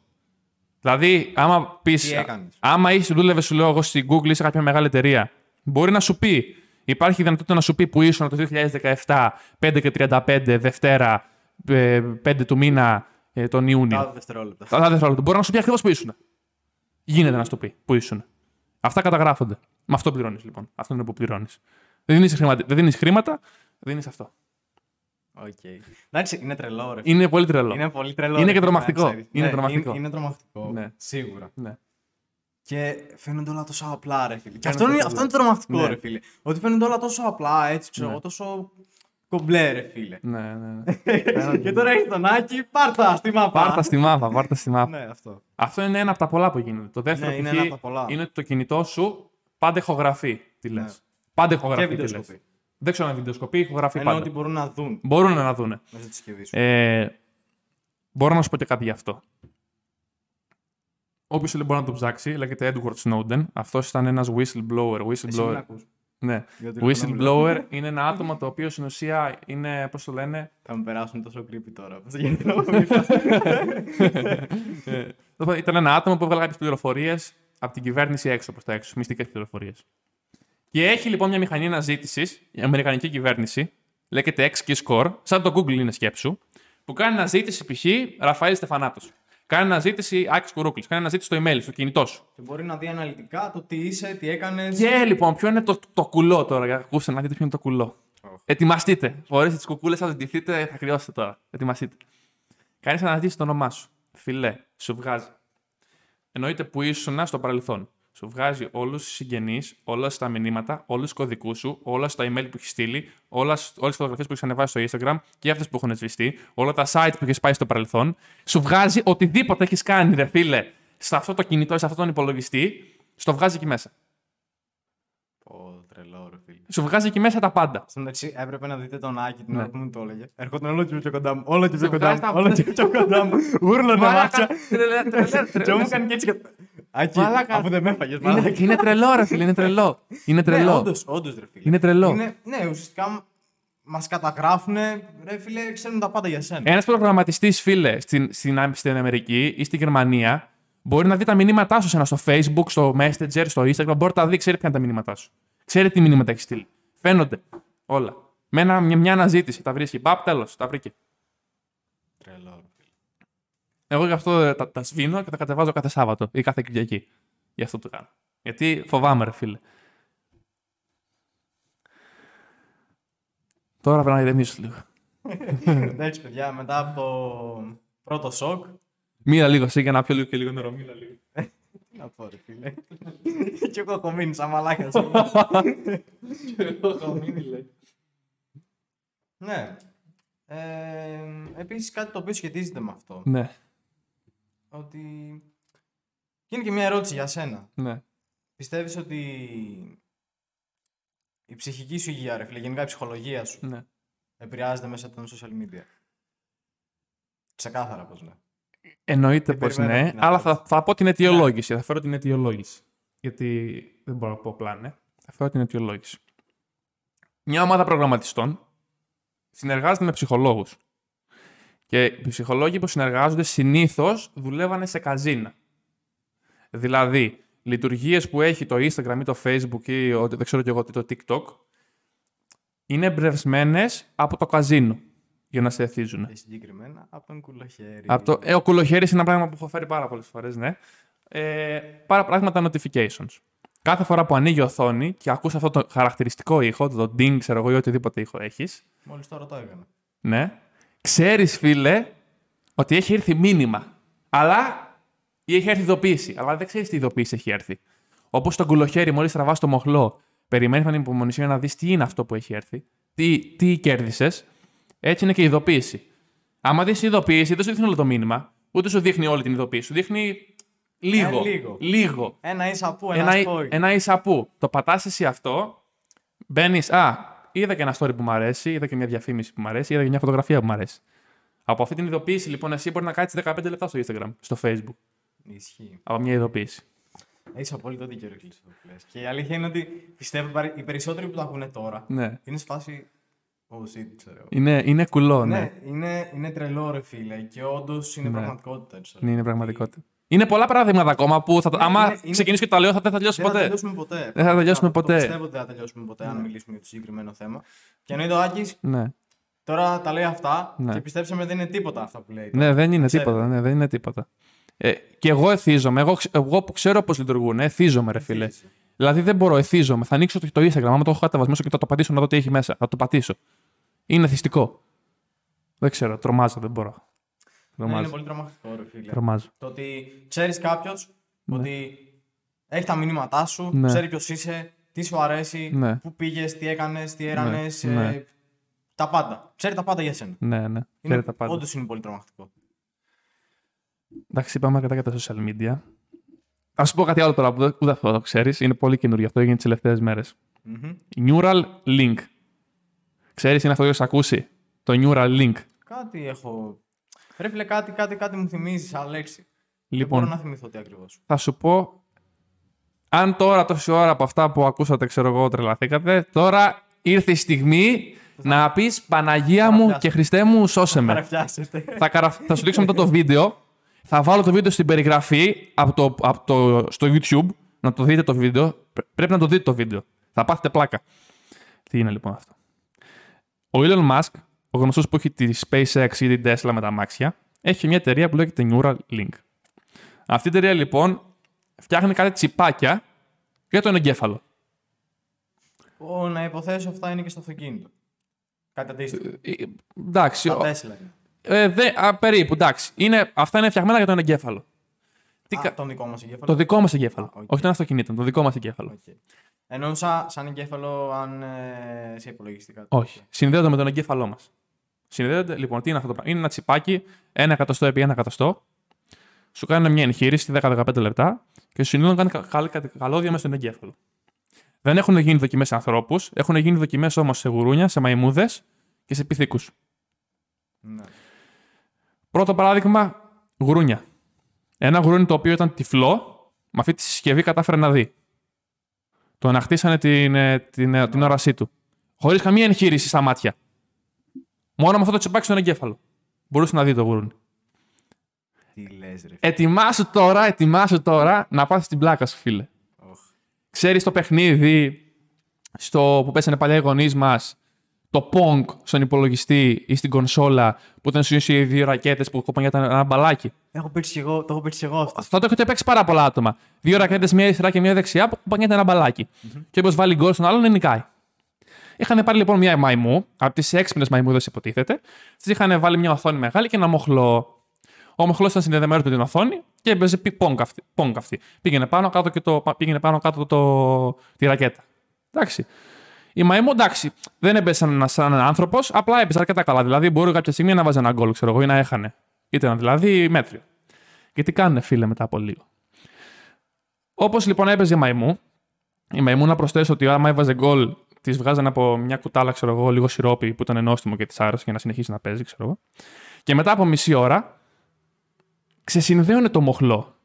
Δηλαδή, άμα πει. Τι έκανες; Άμα είσαι, δούλευε, σου λέω εγώ στην Google ή σε κάποια μεγάλη εταιρεία, μπορεί να σου πει. Υπάρχει δυνατότητα να σου πει που ήσουν το 2017, 5 και 35, Δευτέρα, ε, 5 του μήνα, ε, τον Ιούνιο. Τα δευτερόλεπτα. Κατά δευτερόλεπτα. Μπορεί να σου πει ακριβώς που ήσουν. Γίνεται να σου το πει που ήσουν. Αυτά καταγράφονται. Με αυτό πληρώνεις λοιπόν. Αυτό είναι που πληρώνεις. Δεν δίνει χρήματα, δεν δίνεις χρήματα, δίνει αυτό. Οκ. Εντάξει, είναι τρελό, ρε. Είναι πολύ τρελό. Είναι πολύ τρελό. Είναι ρε, και φίλε, τρομακτικό. να ξέρεις. Είναι Ναι, τρομακτικό. Είναι, είναι τρομακτικό. Ναι. Σίγουρα. Ναι. Και φαίνονται όλα τόσο απλά, ρε φίλε. Και Φαίνονται αυτό είναι, τόσο αυτό είναι τρομακτικό, Ναι. ρε φίλε. Ότι φαίνονται όλα τόσο απλά, έτσι ξέρω, Ναι. εγώ, τόσο κομπλέ, ρε φίλε. ναι, ναι, ναι. και τώρα έχει τον Άκη, πάρτα στη μάπα. Πάρτα στη μάπα, πάρτα στη μάπα. Ναι, αυτό. Αυτό είναι ένα από τα πολλά που γίνεται. Το δεύτερο Ναι, είναι π.χ. ένα από τα πολλά. είναι ότι το κινητό σου πάντα ηχογραφεί. Τι λες. Ναι. Πάντα Και ηχογραφεί. Τι λες. βιντεοσκοπή. Δεν ξέρω αν βιντεοσκοπεί, ηχογραφεί Εννοώ πάντα. ότι μπορούν να δουν Μπορούν να δούνε. μέσα στη συσκευή σου. Ε, μπορώ να σου πω και κάτι γι' αυτό. Όποιος μπορεί να το ψάξει, λέγεται Edward Snowden. Αυτός ήταν ένας whistleblower. Εσύ μην whistleblower. ακούς. Ναι. Για το τηλεφωνό μου, Whistleblower είναι ένα άτομο το οποίο στην ουσία είναι, πώς το λένε, Θα με περάσουν τόσο creepy τώρα. Πώς γίνεται να μου μιλάς. Ε, Ήταν ένα άτομο που έβγαλε κάποιες πληροφορίες από την κυβέρνηση έξω προς τα έξω, μυστικές πληροφορίες. Και έχει λοιπόν μια μηχανή αναζήτησης, η Αμερικανική κυβέρνηση, λέγεται X-Key Score, σαν το Google είναι σκέψου, που κάνει αναζήτηση π.χ. Ραφαήλ Στεφανάτος. Κάνει αναζήτηση Άκης Κουρούκλης. Κάνει αναζήτηση στο email, στο κινητός σου. Και μπορεί να δει αναλυτικά το τι είσαι, τι έκανες. Και λοιπόν, ποιο είναι το, το κουλό τώρα, για να ακούσετε να δείτε ποιο είναι το κουλό. Οχ. Ετοιμαστείτε. Φορέστε τις κουκούλες, θα ζητηθείτε, θα χρειώσετε τώρα. Ετοιμαστείτε. Κάνεις αναζήτηση το όνομά σου. Φιλέ, σου βγάζει. Εννοείται που ήσουν στο παρελθόν. Σου βγάζει όλους τους συγγενείς, όλα τα μηνύματα, όλους τους κωδικούς σου, όλα τα email που έχεις στείλει, όλες τις φωτογραφίες που έχεις ανεβάσει στο Instagram και αυτές που έχουν σβηστεί, όλα τα site που έχεις πάει στο παρελθόν. Σου βγάζει οτιδήποτε έχεις κάνει, ρε φίλε, σε αυτό το κινητό, σε αυτόν τον υπολογιστή, στο βγάζει εκεί μέσα. Πω, τρελό, ρε φίλε. Σου βγάζει εκεί μέσα τα πάντα. Στην μεταξύ έπρεπε να δείτε τον Άκη την Ναι. ώρα που μου το έλεγε. Ερχόταν όλο και πιο κοντά μου. Όλο και πιο Σε κοντά μου. βγάζει τα- Όλο και πιο κοντά μου. Ούρλωνε μάτια. τρελέ, τρελέ, Και μου τρελέ. έκανε και έτσι. και- Άκη, Μαλάκα. αφού δεν με έφαγες, Είναι, μαλάκα. είναι τρελό, ρε φίλε, είναι τρελό. Είναι Ναι, τρελό. όντως, όντως, ρε φίλε. Είναι τρελό. Είναι, ναι, ουσιαστικά μας καταγράφουν. Ρε φίλε, ξέρουν τα πάντα για σένα. Ένας προγραμματιστής, φίλε, στην, στην, στην Αμερική ή στη Γερμανία, μπορεί να δει τα μηνύματά σου σε ένα στο Facebook, στο Messenger, στο Instagram. Μπορεί να τα δει, ξέρει ποια είναι τα μηνύματά σου. Ξέρει τι μηνύματα έχεις στείλει. Φαίνονται όλα. Με ένα, μια, μια αναζήτηση τα βρίσκει. Παπ, τέλος, τα βρήκε. Τρελό. ρε φίλε. Εγώ γι' αυτό ε, τα, τα σβήνω και τα κατεβάζω κάθε Σάββατο ή κάθε Κυριακή. Γι' αυτό το κάνω. Γιατί φοβάμαι, ρε φίλε. Τώρα πρέπει να ηρεμήσω λίγο. Εντάξει, παιδιά, μετά από το πρώτο σοκ. Μίλα λίγο, εσύ για να πιω λίγο και λίγο νερό. Μίλα λίγο. Τι να πω, ρε φίλε. και εγώ έχω μείνει σαν μαλάκας. ναι. Ε, επίσης κάτι το οποίο σχετίζεται με αυτό. ναι, Ότι είναι και μια ερώτηση για σένα. ναι. Πιστεύεις ότι η ψυχική σου υγεία, ρε φίλε, γενικά η ψυχολογία σου, ναι. επηρεάζεται μέσα από τα social media; Ξεκάθαρα πως ναι. Εννοείται Δεν πως περιμένω ναι, την αλλά θα, απάντηση. θα πω την αιτιολόγηση. Θα φέρω την αιτιολόγηση. Γιατί δεν μπορώ να πω απλά ναι. Θα φέρω την αιτιολόγηση. Μια ομάδα προγραμματιστών συνεργάζεται με ψυχολόγους. Και οι ψυχολόγοι που συνεργάζονται συνήθως δουλεύανε σε καζίνα. Δηλαδή, λειτουργίες που έχει το Instagram ή το Facebook ή ο- δεν ξέρω και εγώ τι το TikTok είναι εμπνευσμένες από το καζίνο για να σε εθίζουν. Και συγκεκριμένα από τον κουλοχέρι. Από το, ε, ο κουλοχέρι είναι ένα πράγμα που έχω φέρει πάρα πολλές φορές, ναι. Ε, πάρα πράγματα notifications. Κάθε φορά που ανοίγει η οθόνη και ακούς αυτό το χαρακτηριστικό ήχο, το ding, ξέρω εγώ, ή οτιδήποτε ήχο έχεις, Μόλις τώρα το έκανα. ναι, ξέρεις, φίλε, ότι έχει έρθει μήνυμα. Αλλά. ή έχει έρθει ειδοποίηση. Αλλά δεν ξέρεις τι ειδοποίηση έχει έρθει. Όπως το κουλοχέρι, μόλις τραβάς το μοχλό, περιμένεις με ανυπομονησία να δεις τι είναι αυτό που έχει έρθει, τι, τι κέρδισες. Έτσι είναι και η ειδοποίηση. Άμα δεις ειδοποίηση, δεν σου δείχνει όλο το μήνυμα, ούτε σου δείχνει όλη την ειδοποίηση. Σου δείχνει λίγο. Ε, λίγο. λίγο. Ένα ίσα που, ένα, Ένα, spoil. ένα ίσα που. Το πατάς εσύ αυτό, μπαίνεις. Α, είδα και ένα story που μου αρέσει, είδα και μια διαφήμιση που μου αρέσει, είδα και μια φωτογραφία που μου αρέσει. Από αυτή την ειδοποίηση, λοιπόν, εσύ μπορεί να κάτσεις 15 λεπτά στο Instagram, στο Facebook. Ισχύει. Από μια ειδοποίηση. Έχεις απόλυτο δίκιο, ρε Κλειστό, που λες. Και η αλήθεια είναι ότι πιστεύω παρε- οι περισσότεροι που το ακούνε τώρα Ναι. είναι σε φάση. Oh shit, ξέρω. εγώ». Είναι, είναι κουλό, ναι. Ναι, είναι, είναι τρελό, ρε φίλε. Και όντως είναι Ναι. πραγματικότητα. ξέρω. Ναι, είναι πραγματικότητα. Είναι πολλά παραδείγματα ακόμα που θα, το- Ναι, άμα είναι- είναι- ξεκινήσω και τα λέω θα, δεν θα τελειώσει Δεν θα ποτέ. τελειώσουμε ποτέ. Δεν θα τελειώσουμε Το- ποτέ. Ναι. Το πιστεύω ότι δεν θα τελειώσουμε ποτέ αν μιλήσουμε για το συγκεκριμένο θέμα. Και εννοείται ο Άκης Ναι. τώρα τα λέει αυτά Ναι. και πιστέψτε με δεν είναι τίποτα αυτά που λέει. ναι, δεν είναι Ξέρετε. τίποτα. Ναι, δεν είναι τίποτα. Ε, και εγώ εθίζομαι. Εγώ, ξε- εγώ που ξέρω πώς λειτουργούν, εθίζομαι, ρε φίλε. Εθίζεσαι. Δηλαδή δεν μπορώ, εθίζομαι. Θα ανοίξω το, το Instagram, άμα το έχω κατεβασμένο και θα το πατήσω να δω τι έχει μέσα. Θα το πατήσω. Είναι θυστικό. Δεν ξέρω, τρομάζω, δεν μπορώ. Ναι, είναι Τρομάζω. πολύ τρομακτικό, ρε φίλε. τρομάζω. Το ότι ξέρεις κάποιος ότι έχει τα μηνύματά σου, Ναι. ξέρει ποιος είσαι, τι σου αρέσει, Ναι. πού πήγες, τι έκανες, τι έρανες. ναι. τα πάντα. Ξέρει τα πάντα για σένα. Ναι, ναι. Ξέρει τα πάντα. Όντως είναι πολύ τρομακτικό. Εντάξει, είπαμε αρκετά για τα social media. Α σου πω κάτι άλλο τώρα που δεν- ούτε αυτό το ξέρεις. Είναι πολύ καινούργιο. Αυτό έγινε τις τελευταίες μέρες. Μμμ. Neural Link. Ξέρεις, είναι αυτό που έχεις ακούσει; Το Neural Link. Κάτι έχω. Ρε φίλε, κάτι, κάτι, κάτι μου θυμίζεις σαν λέξη. Δεν Λοιπόν, μπορώ να θυμηθώ τι ακριβώς. θα σου πω. Αν τώρα τόση ώρα από αυτά που ακούσατε, ξέρω εγώ, τρελαθήκατε, τώρα ήρθε η στιγμή να πεις Παναγία μου Παραφιάσετε. και Χριστέ μου, σώσε με. Παραφιάσετε. θα, καρα... θα σου δείξω μετά το βίντεο. Θα βάλω το βίντεο στην περιγραφή από το, από το, στο YouTube. Να το δείτε το βίντεο. Πρέ- Πρέπει να το δείτε το βίντεο. Θα πάθετε πλάκα. Τι είναι λοιπόν αυτό; Ο Elon Musk, ο γνωστός που έχει τη SpaceX ή την Tesla με τα αμάξια, έχει μια εταιρεία που λέγεται Neuralink. Αυτή η εταιρεία λοιπόν φτιάχνει κάτι τσιπάκια για τον εγκέφαλο. Ω, να υποθέσω αυτά είναι και στο αυτοκίνητο. Κάτι αντίστοιχο. Ε, εντάξει, Τα ο- Tesla είναι. ε, δε, α, περίπου, εντάξει. Είναι, αυτά είναι φτιαγμένα για τον εγκέφαλο. Τι Α, κα- τον δικό μας εγκέφαλο. Το δικό μας εγκέφαλο. Α, οκ. Όχι των αυτοκινήτων, το δικό μας εγκέφαλο. Οκ. Εννοούσα σαν εγκέφαλο αν ε, σε υπολογιστή κάτι. Όχι. Συνδέονται με τον εγκέφαλό μας. Συνδέονται, λοιπόν, τι είναι αυτό το πράγμα; Είναι ένα τσιπάκι, ένα εκατοστό επί ένα εκατοστό. Σου κάνουν μια εγχείρηση 10-15 λεπτά και σου συνδέουν να κάνει κα- κα- καλώδια μέσα στον εγκέφαλο. Δεν έχουν γίνει δοκιμές σε ανθρώπους, έχουν γίνει δοκιμές όμως σε γουρούνια, σε μαϊμούδες και σε πυθίκους. Ναι. Πρώτο παράδειγμα, γουρούνια. Ένα γουρούνι το οποίο ήταν τυφλό, με αυτή τη συσκευή κατάφερε να δει. Το ανακτήσανε την, ε, την, ε, την όρασή του. Χωρίς καμία εγχείρηση στα μάτια. Μόνο με αυτό το τσιπάκι στον εγκέφαλο. Μπορούσε να δει το γουρούνι. Τι λες, ρε. Ετοιμάσου τώρα, ετοιμάσου τώρα να πάθεις την πλάκα σου, φίλε. Οχ. Ξέρεις το παιχνίδι στο που πέσανε παλιά οι γονείς μας, το Pong στον υπολογιστή ή στην κονσόλα που ήταν στου οι δύο ρακέτες που κοπανιά ήταν ένα μπαλάκι. Έχω παίξει κι εγώ, το έχω παίξει κι εγώ αυτό. Αυτό το έχετε παίξει πάρα πολλά άτομα. Δύο ρακέτες, μία αριστερά και μία δεξιά που κοπανιέται ένα μπαλάκι. Και όπως βάλει γκολ στον άλλον, νικάει. Είχαν πάρει λοιπόν μια μαϊμού, από τις έξυπνε μαϊμούδε υποτίθεται, τη είχαν βάλει μια οθόνη μεγάλη και ένα μοχλό. Ο μοχλός ήταν συνδεδεμένος με την οθόνη και έπαιζε πονκ αυτή. πονκ αυτή. Πήγαινε πάνω κάτω, και το, πήγαινε πάνω κάτω το, τη ρακέτα. Εντάξει. Η μαϊμού, εντάξει, δεν έπαιζε σαν, σαν άνθρωπος, απλά έπαιζε αρκετά καλά. Δηλαδή, μπορεί κάποια στιγμή να βάζει ένα γκολ, ξέρω εγώ, ή να έχανε. Ήταν δηλαδή μέτριο. Και τι κάνουνε, φίλε, μετά από λίγο. Όπως λοιπόν έπαιζε η μαϊμού, η μαϊμού να προσθέσω ότι άμα έβαζε γκολ, της βγάζανε από μια κουτάλα, ξέρω εγώ, λίγο σιρόπι που ήταν νόστιμο και της άρεσε για να συνεχίσει να παίζει, ξέρω εγώ. Και μετά από μισή ώρα, ξεσυνδέωνε το μοχλό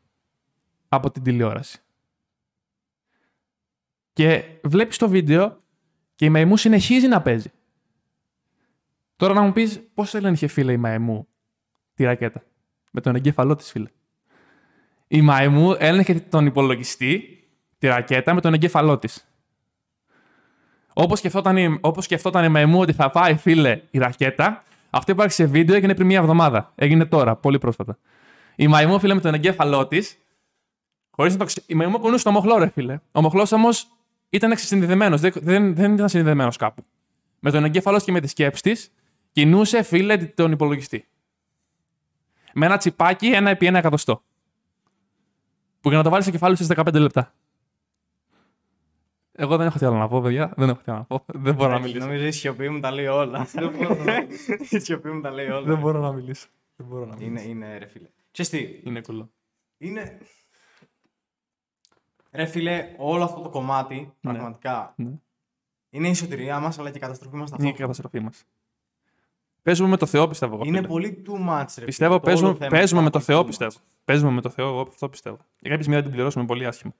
από την τηλεόραση. Και βλέπεις το βίντεο και η μαϊμού συνεχίζει να παίζει. Τώρα να μου πεις πώς έλεγχε φίλε η μαϊμού τη ρακέτα; Με τον εγκέφαλό της, φίλε. Η μαϊμού έλεγχε τον υπολογιστή, τη ρακέτα, με τον εγκέφαλό της. Όπως σκεφτόταν, η- όπως σκεφτόταν η μαϊμού ότι θα πάει, φίλε, η ρακέτα, αυτό υπάρχει σε βίντεο, έγινε πριν μία εβδομάδα. Έγινε τώρα, πολύ πρόσφατα. Η μαϊμού, φίλε, με τον εγκέφαλό της, χωρίς να το ξε... Η μαϊμού κουνούσε το μοχλό, ρε φίλε. Ο μοχλός όμως ήταν συνδεδεμένο, δεν, δεν, δεν ήταν συνδεδεμένος κάπου. Με τον εγκέφαλος και με τη σκέψη της, κινούσε, φίλε, τον υπολογιστή. Με ένα τσιπάκι, ένα επί ένα εκατοστό. Που για να το βάλεις στο κεφάλι σου σε 15 λεπτά. Εγώ δεν έχω τι άλλο να πω, παιδιά. Δεν έχω τι άλλο να πω. Δεν μπορώ να Εντάξει, μιλήσω. Νομίζω η σιωπή μου τα λέει όλα. Η σιωπή μου τα λέει όλα. Δεν μπορώ να μιλήσω. Δεν μπορώ να μιλήσω. Είναι, είναι ρε φίλε. Ξέρεις τι, Είναι κουλό. είναι... Ρε φίλε, όλο αυτό το κομμάτι, πραγματικά, Ναι. είναι η σωτηρία μας, αλλά και η καταστροφή μας Είναι η ταυτόχρονα. καταστροφή μας. Παίζουμε με το Θεό, πιστεύω. εγώ, Είναι φίλε. πολύ too much, ρε Πιστεύω φίλε. Το όλο παίζουμε, θέμα παίζουμε είναι με το πολύ Θεό, too much. πιστεύω. Παίζουμε με το Θεό, εγώ αυτό πιστεύω. Για κάποια στιγμή θα την πληρώσουμε πολύ άσχημα.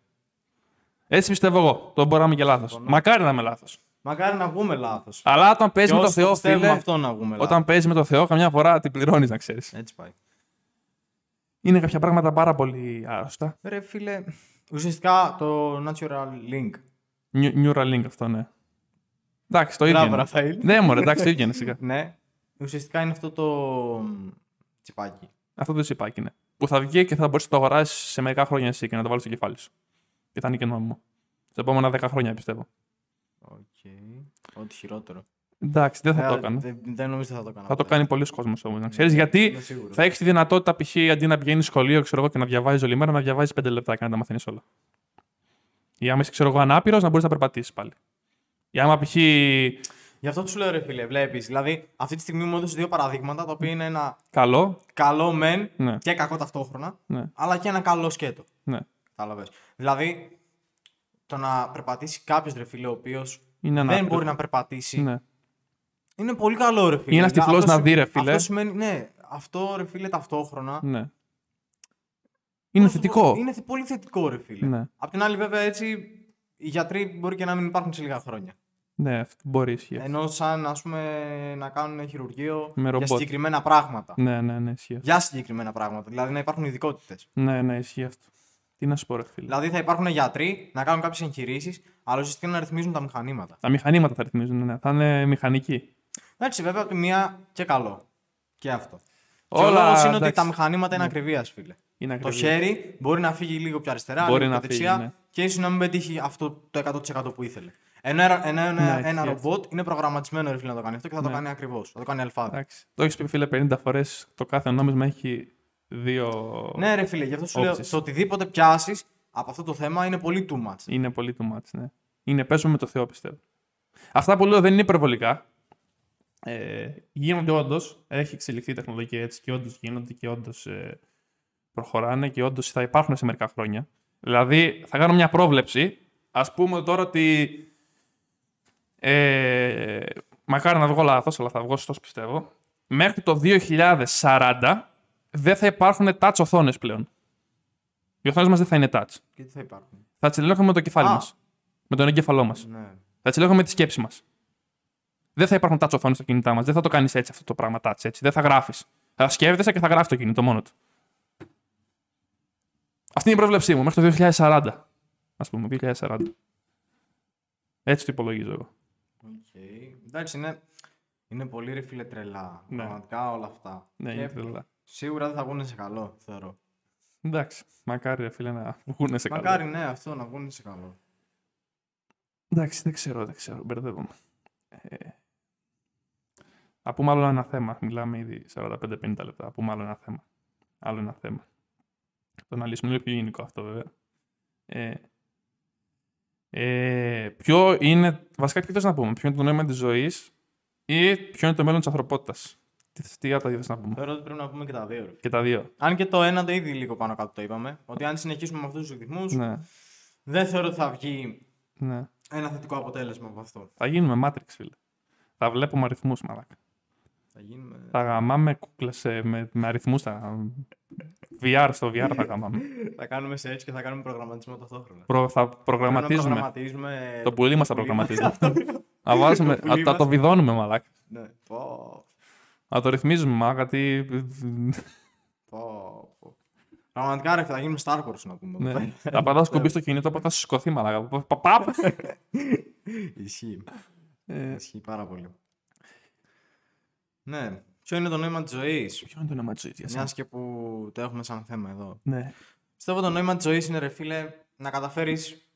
Έτσι πιστεύω εγώ. Το μπορεί να είμαι και λάθος. Μακάρι να είμαι λάθος. Μακάρι να βγούμε λάθος. Αλλά όταν παίζει Και με το όσοι Θεό, πιστεύουμε φίλε, αυτό να βγούμε όταν παίζει με το Θεό, καμιά φορά την πληρώνεις, να ξέρεις. λάθος. Έτσι πάει. Είναι κάποια πράγματα πάρα πολύ άρρωστα. Ρε φίλε, ουσιαστικά το natural link. Neu- Neuralink αυτό, ναι. Εντάξει, το ίδιο. Μπράβο, είναι. Ραφαήλ. Ναι, μωρέ, εντάξει, το ίδιο είναι σιγά. Ναι, ουσιαστικά είναι αυτό το μ, τσιπάκι. Αυτό το τσιπάκι είναι. Που θα βγει και θα μπορέσει να το αγοράσεις σε μερικά χρόνια εσύ και να το βάλεις στο κεφάλι σου. Και θα είναι και νόμιμο. Σε επόμενα 10 χρόνια πιστεύω. Οκ. Ό,τι χειρότερο. Εντάξει, δεν θα το Ε, έκανε. Δεν, δεν νομίζω θα το έκανα. Θα το ποτέ. κάνει πολύς κόσμος όμως. Να ξέρεις γιατί Είμαι σίγουρος. θα έχεις τη δυνατότητα π.χ. αντί να πηγαίνεις σχολείο ξέρω εγώ, και να διαβάζεις όλη μέρα, να διαβάζεις 5 λεπτά και να τα μαθαίνεις όλα. Ή άμα είσαι ξέρω εγώ ανάπηρος, να μπορείς να περπατήσεις πάλι. Ή άμα π.χ. Γι' αυτό τους λέω ρε φίλε, βλέπεις. Δηλαδή, αυτή τη στιγμή μου έδωσες δύο παραδείγματα τα οποία είναι ένα καλό. καλό μεν Ναι. και κακό ταυτόχρονα, Ναι, αλλά και ένα καλό σκέτο. ναι. Κατάλαβες. Δηλαδή, το να περπατήσει κάποιος ρε φίλε, ο οποίος Είναι δεν ανάπηρος. μπορεί να περπατήσει, Ναι. Είναι πολύ καλό ρε φίλε. Ή ένας Δηλαδή, τυφλός αυτό να δει, ρε σημαίνει- φίλε. Αυτό σημαίνει, ναι, αυτό ρε φίλε ταυτόχρονα. ναι. Είναι πώς να σου πω, θετικό. Είναι θε- πολύ θετικό ρε φίλε. Ναι. Απ' την άλλη, βέβαια, έτσι οι γιατροί μπορεί και να μην υπάρχουν σε λίγα χρόνια. Ναι, αυτό μπορεί ισχύει. Ενώ σαν ας πούμε να κάνουν χειρουργείο Με για ρομπότ. συγκεκριμένα πράγματα. Ναι, ναι, ναι, ισχύει. αυτό. Για συγκεκριμένα πράγματα. Δηλαδή να υπάρχουν ειδικότητες. Ναι, ναι, ισχύει αυτό. Τι να σου πω, ρε φίλε. Δηλαδή θα υπάρχουν γιατροί να κάνουν κάποιες εγχειρήσεις, αλλά ουσιαστικά να ρυθμίζουν τα μηχανήματα. Τα μηχανήματα θα ρυθμίζουν, ναι. Θα είναι μηχανικοί. Εντάξει, βέβαια από τη μία και καλό. Και αυτό. Όλα, και ο λόγος είναι ότι εντάξει. τα μηχανήματα είναι ακριβίας, φίλε. Είναι Το ακριβή. χέρι μπορεί να φύγει λίγο πιο αριστερά, Μπορεί λίγο να πιο δεξιά φύγει, ναι. και ίσως να μην πετύχει αυτό το 100% που ήθελε. Ενώ ένα, ενώ ένα, Ναι, ένα ισχύει ρομπότ είναι προγραμματισμένο ρε φίλε, να το κάνει αυτό και θα το Ναι. κάνει ακριβώς. Θα το κάνει αλφάδα. Εντάξει. Το έχεις πει, φίλε, 50 φορές. Το κάθε νόμισμα έχει δύο. Ναι, ρε φίλε, γι' αυτό σου λέω Όψεις. το οτιδήποτε πιάσεις από αυτό το θέμα είναι πολύ too much. Είναι πολύ too much, ναι. Είναι παίζουμε με το Θεό, πιστεύω. Αυτά που λέω δεν είναι υπερβολικά. Ε, γίνονται όντως. Έχει εξελιχθεί η τεχνολογία έτσι και όντως γίνονται και όντως ε, προχωράνε και όντως θα υπάρχουν σε μερικά χρόνια. Δηλαδή, θα κάνω μια πρόβλεψη. Α πούμε τώρα ότι. Ε, μακάρι να βγω λάθος, αλλά θα βγω σωστός πιστεύω. Μέχρι το 2040 δεν θα υπάρχουν touch οθόνες πλέον. Οι οθόνες μας δεν θα είναι touch. Και τι θα υπάρχουν; Θα τι ελέγχουμε με το κεφάλι Α. μας. Με τον εγκέφαλό μας. Ναι. Θα τι ελέγχουμε με τη σκέψη μας. Δεν θα υπάρχουν touch οθόνε στα κινητά μας. Δεν θα το κάνεις έτσι αυτό το πράγμα touch έτσι. Δεν θα γράφεις. Θα σκέφτεσαι και θα γράφεις το κινητό μόνο του. Αυτή είναι η πρόβλεψή μου μέχρι το 2040. Α πούμε, 2040. Έτσι το υπολογίζω εγώ. Okay. Εντάξει, είναι, είναι πολύ ρε φίλε τρελά. Ναι. Πραγματικά όλα αυτά. Ναι, Και είναι τρελά. Σίγουρα δεν θα βγουν σε καλό, θεωρώ. Εντάξει, μακάρι ρε φίλε να βγουν σε καλό. Μακάρι ναι, αυτό να βγουν σε καλό. Εντάξει, δεν ξέρω, δεν ξέρω, μπερδεύομαι. Ε, να πούμε άλλο ένα θέμα. Μιλάμε ήδη 45-50 λεπτά. Να πούμε άλλο ένα θέμα. Άλλο ένα θέμα. Το να λύσουμε λίγο πιο γενικό αυτό βέβαια. Ε, ε, ποιο είναι, βασικά τι θες να πούμε, ποιο είναι το νόημα της ζωής ή ποιο είναι το μέλλον της ανθρωπότητας; Τι, θες- τι από τα δύο θες να πούμε; Θεωρώ ότι πρέπει να πούμε και τα δύο. Ρε. Και τα δύο. Αν και το ένα το ήδη λίγο πάνω κάτω το είπαμε. Ότι αν συνεχίσουμε με αυτούς τους ρυθμούς, Ναι, δεν θεωρώ ότι θα βγει ναι. ένα θετικό αποτέλεσμα από αυτό. Θα γίνουμε Matrix, φίλε. Θα βλέπουμε αριθμούς, μαλάκα. Θα γίνουμε. Θα γαμάμε κούκλες ε, με, με αριθμούς. Θα... VR, στο VR θα γαμάμε. θα κάνουμε σε έτσι και θα κάνουμε προγραμματισμό ταυτόχρονα. Προ, θα Πρέπει να προγραμματίζουμε. προγραμματίζουμε Το πουλί μας θα πουλί προγραμματίζουμε. Θα βάζουμε, Το πουλί θα, θα το μας. βιδώνουμε, μαλάκα. Ναι. Πω, Θα το ρυθμίζουμε, μαλάκα, γιατί... πω, πω. Πραγματικά ρε, θα γίνουμε Star Wars να πούμε. ναι. Θα πατάς κουμπί στο κινητό, οπότε θα σου σηκωθεί, μαλάκα. Πα- πα- παπ. Ισχύει. Ε, Ισχύει πάρα πολύ. Ναι. Ποιο είναι το νόημα της ζωής, Ποιο είναι το όνομα της ζωής, για μιας εσάς; και που το έχουμε σαν θέμα εδώ. Ναι. Πιστεύω το νόημα της ζωής είναι, ρε φίλε, να καταφέρεις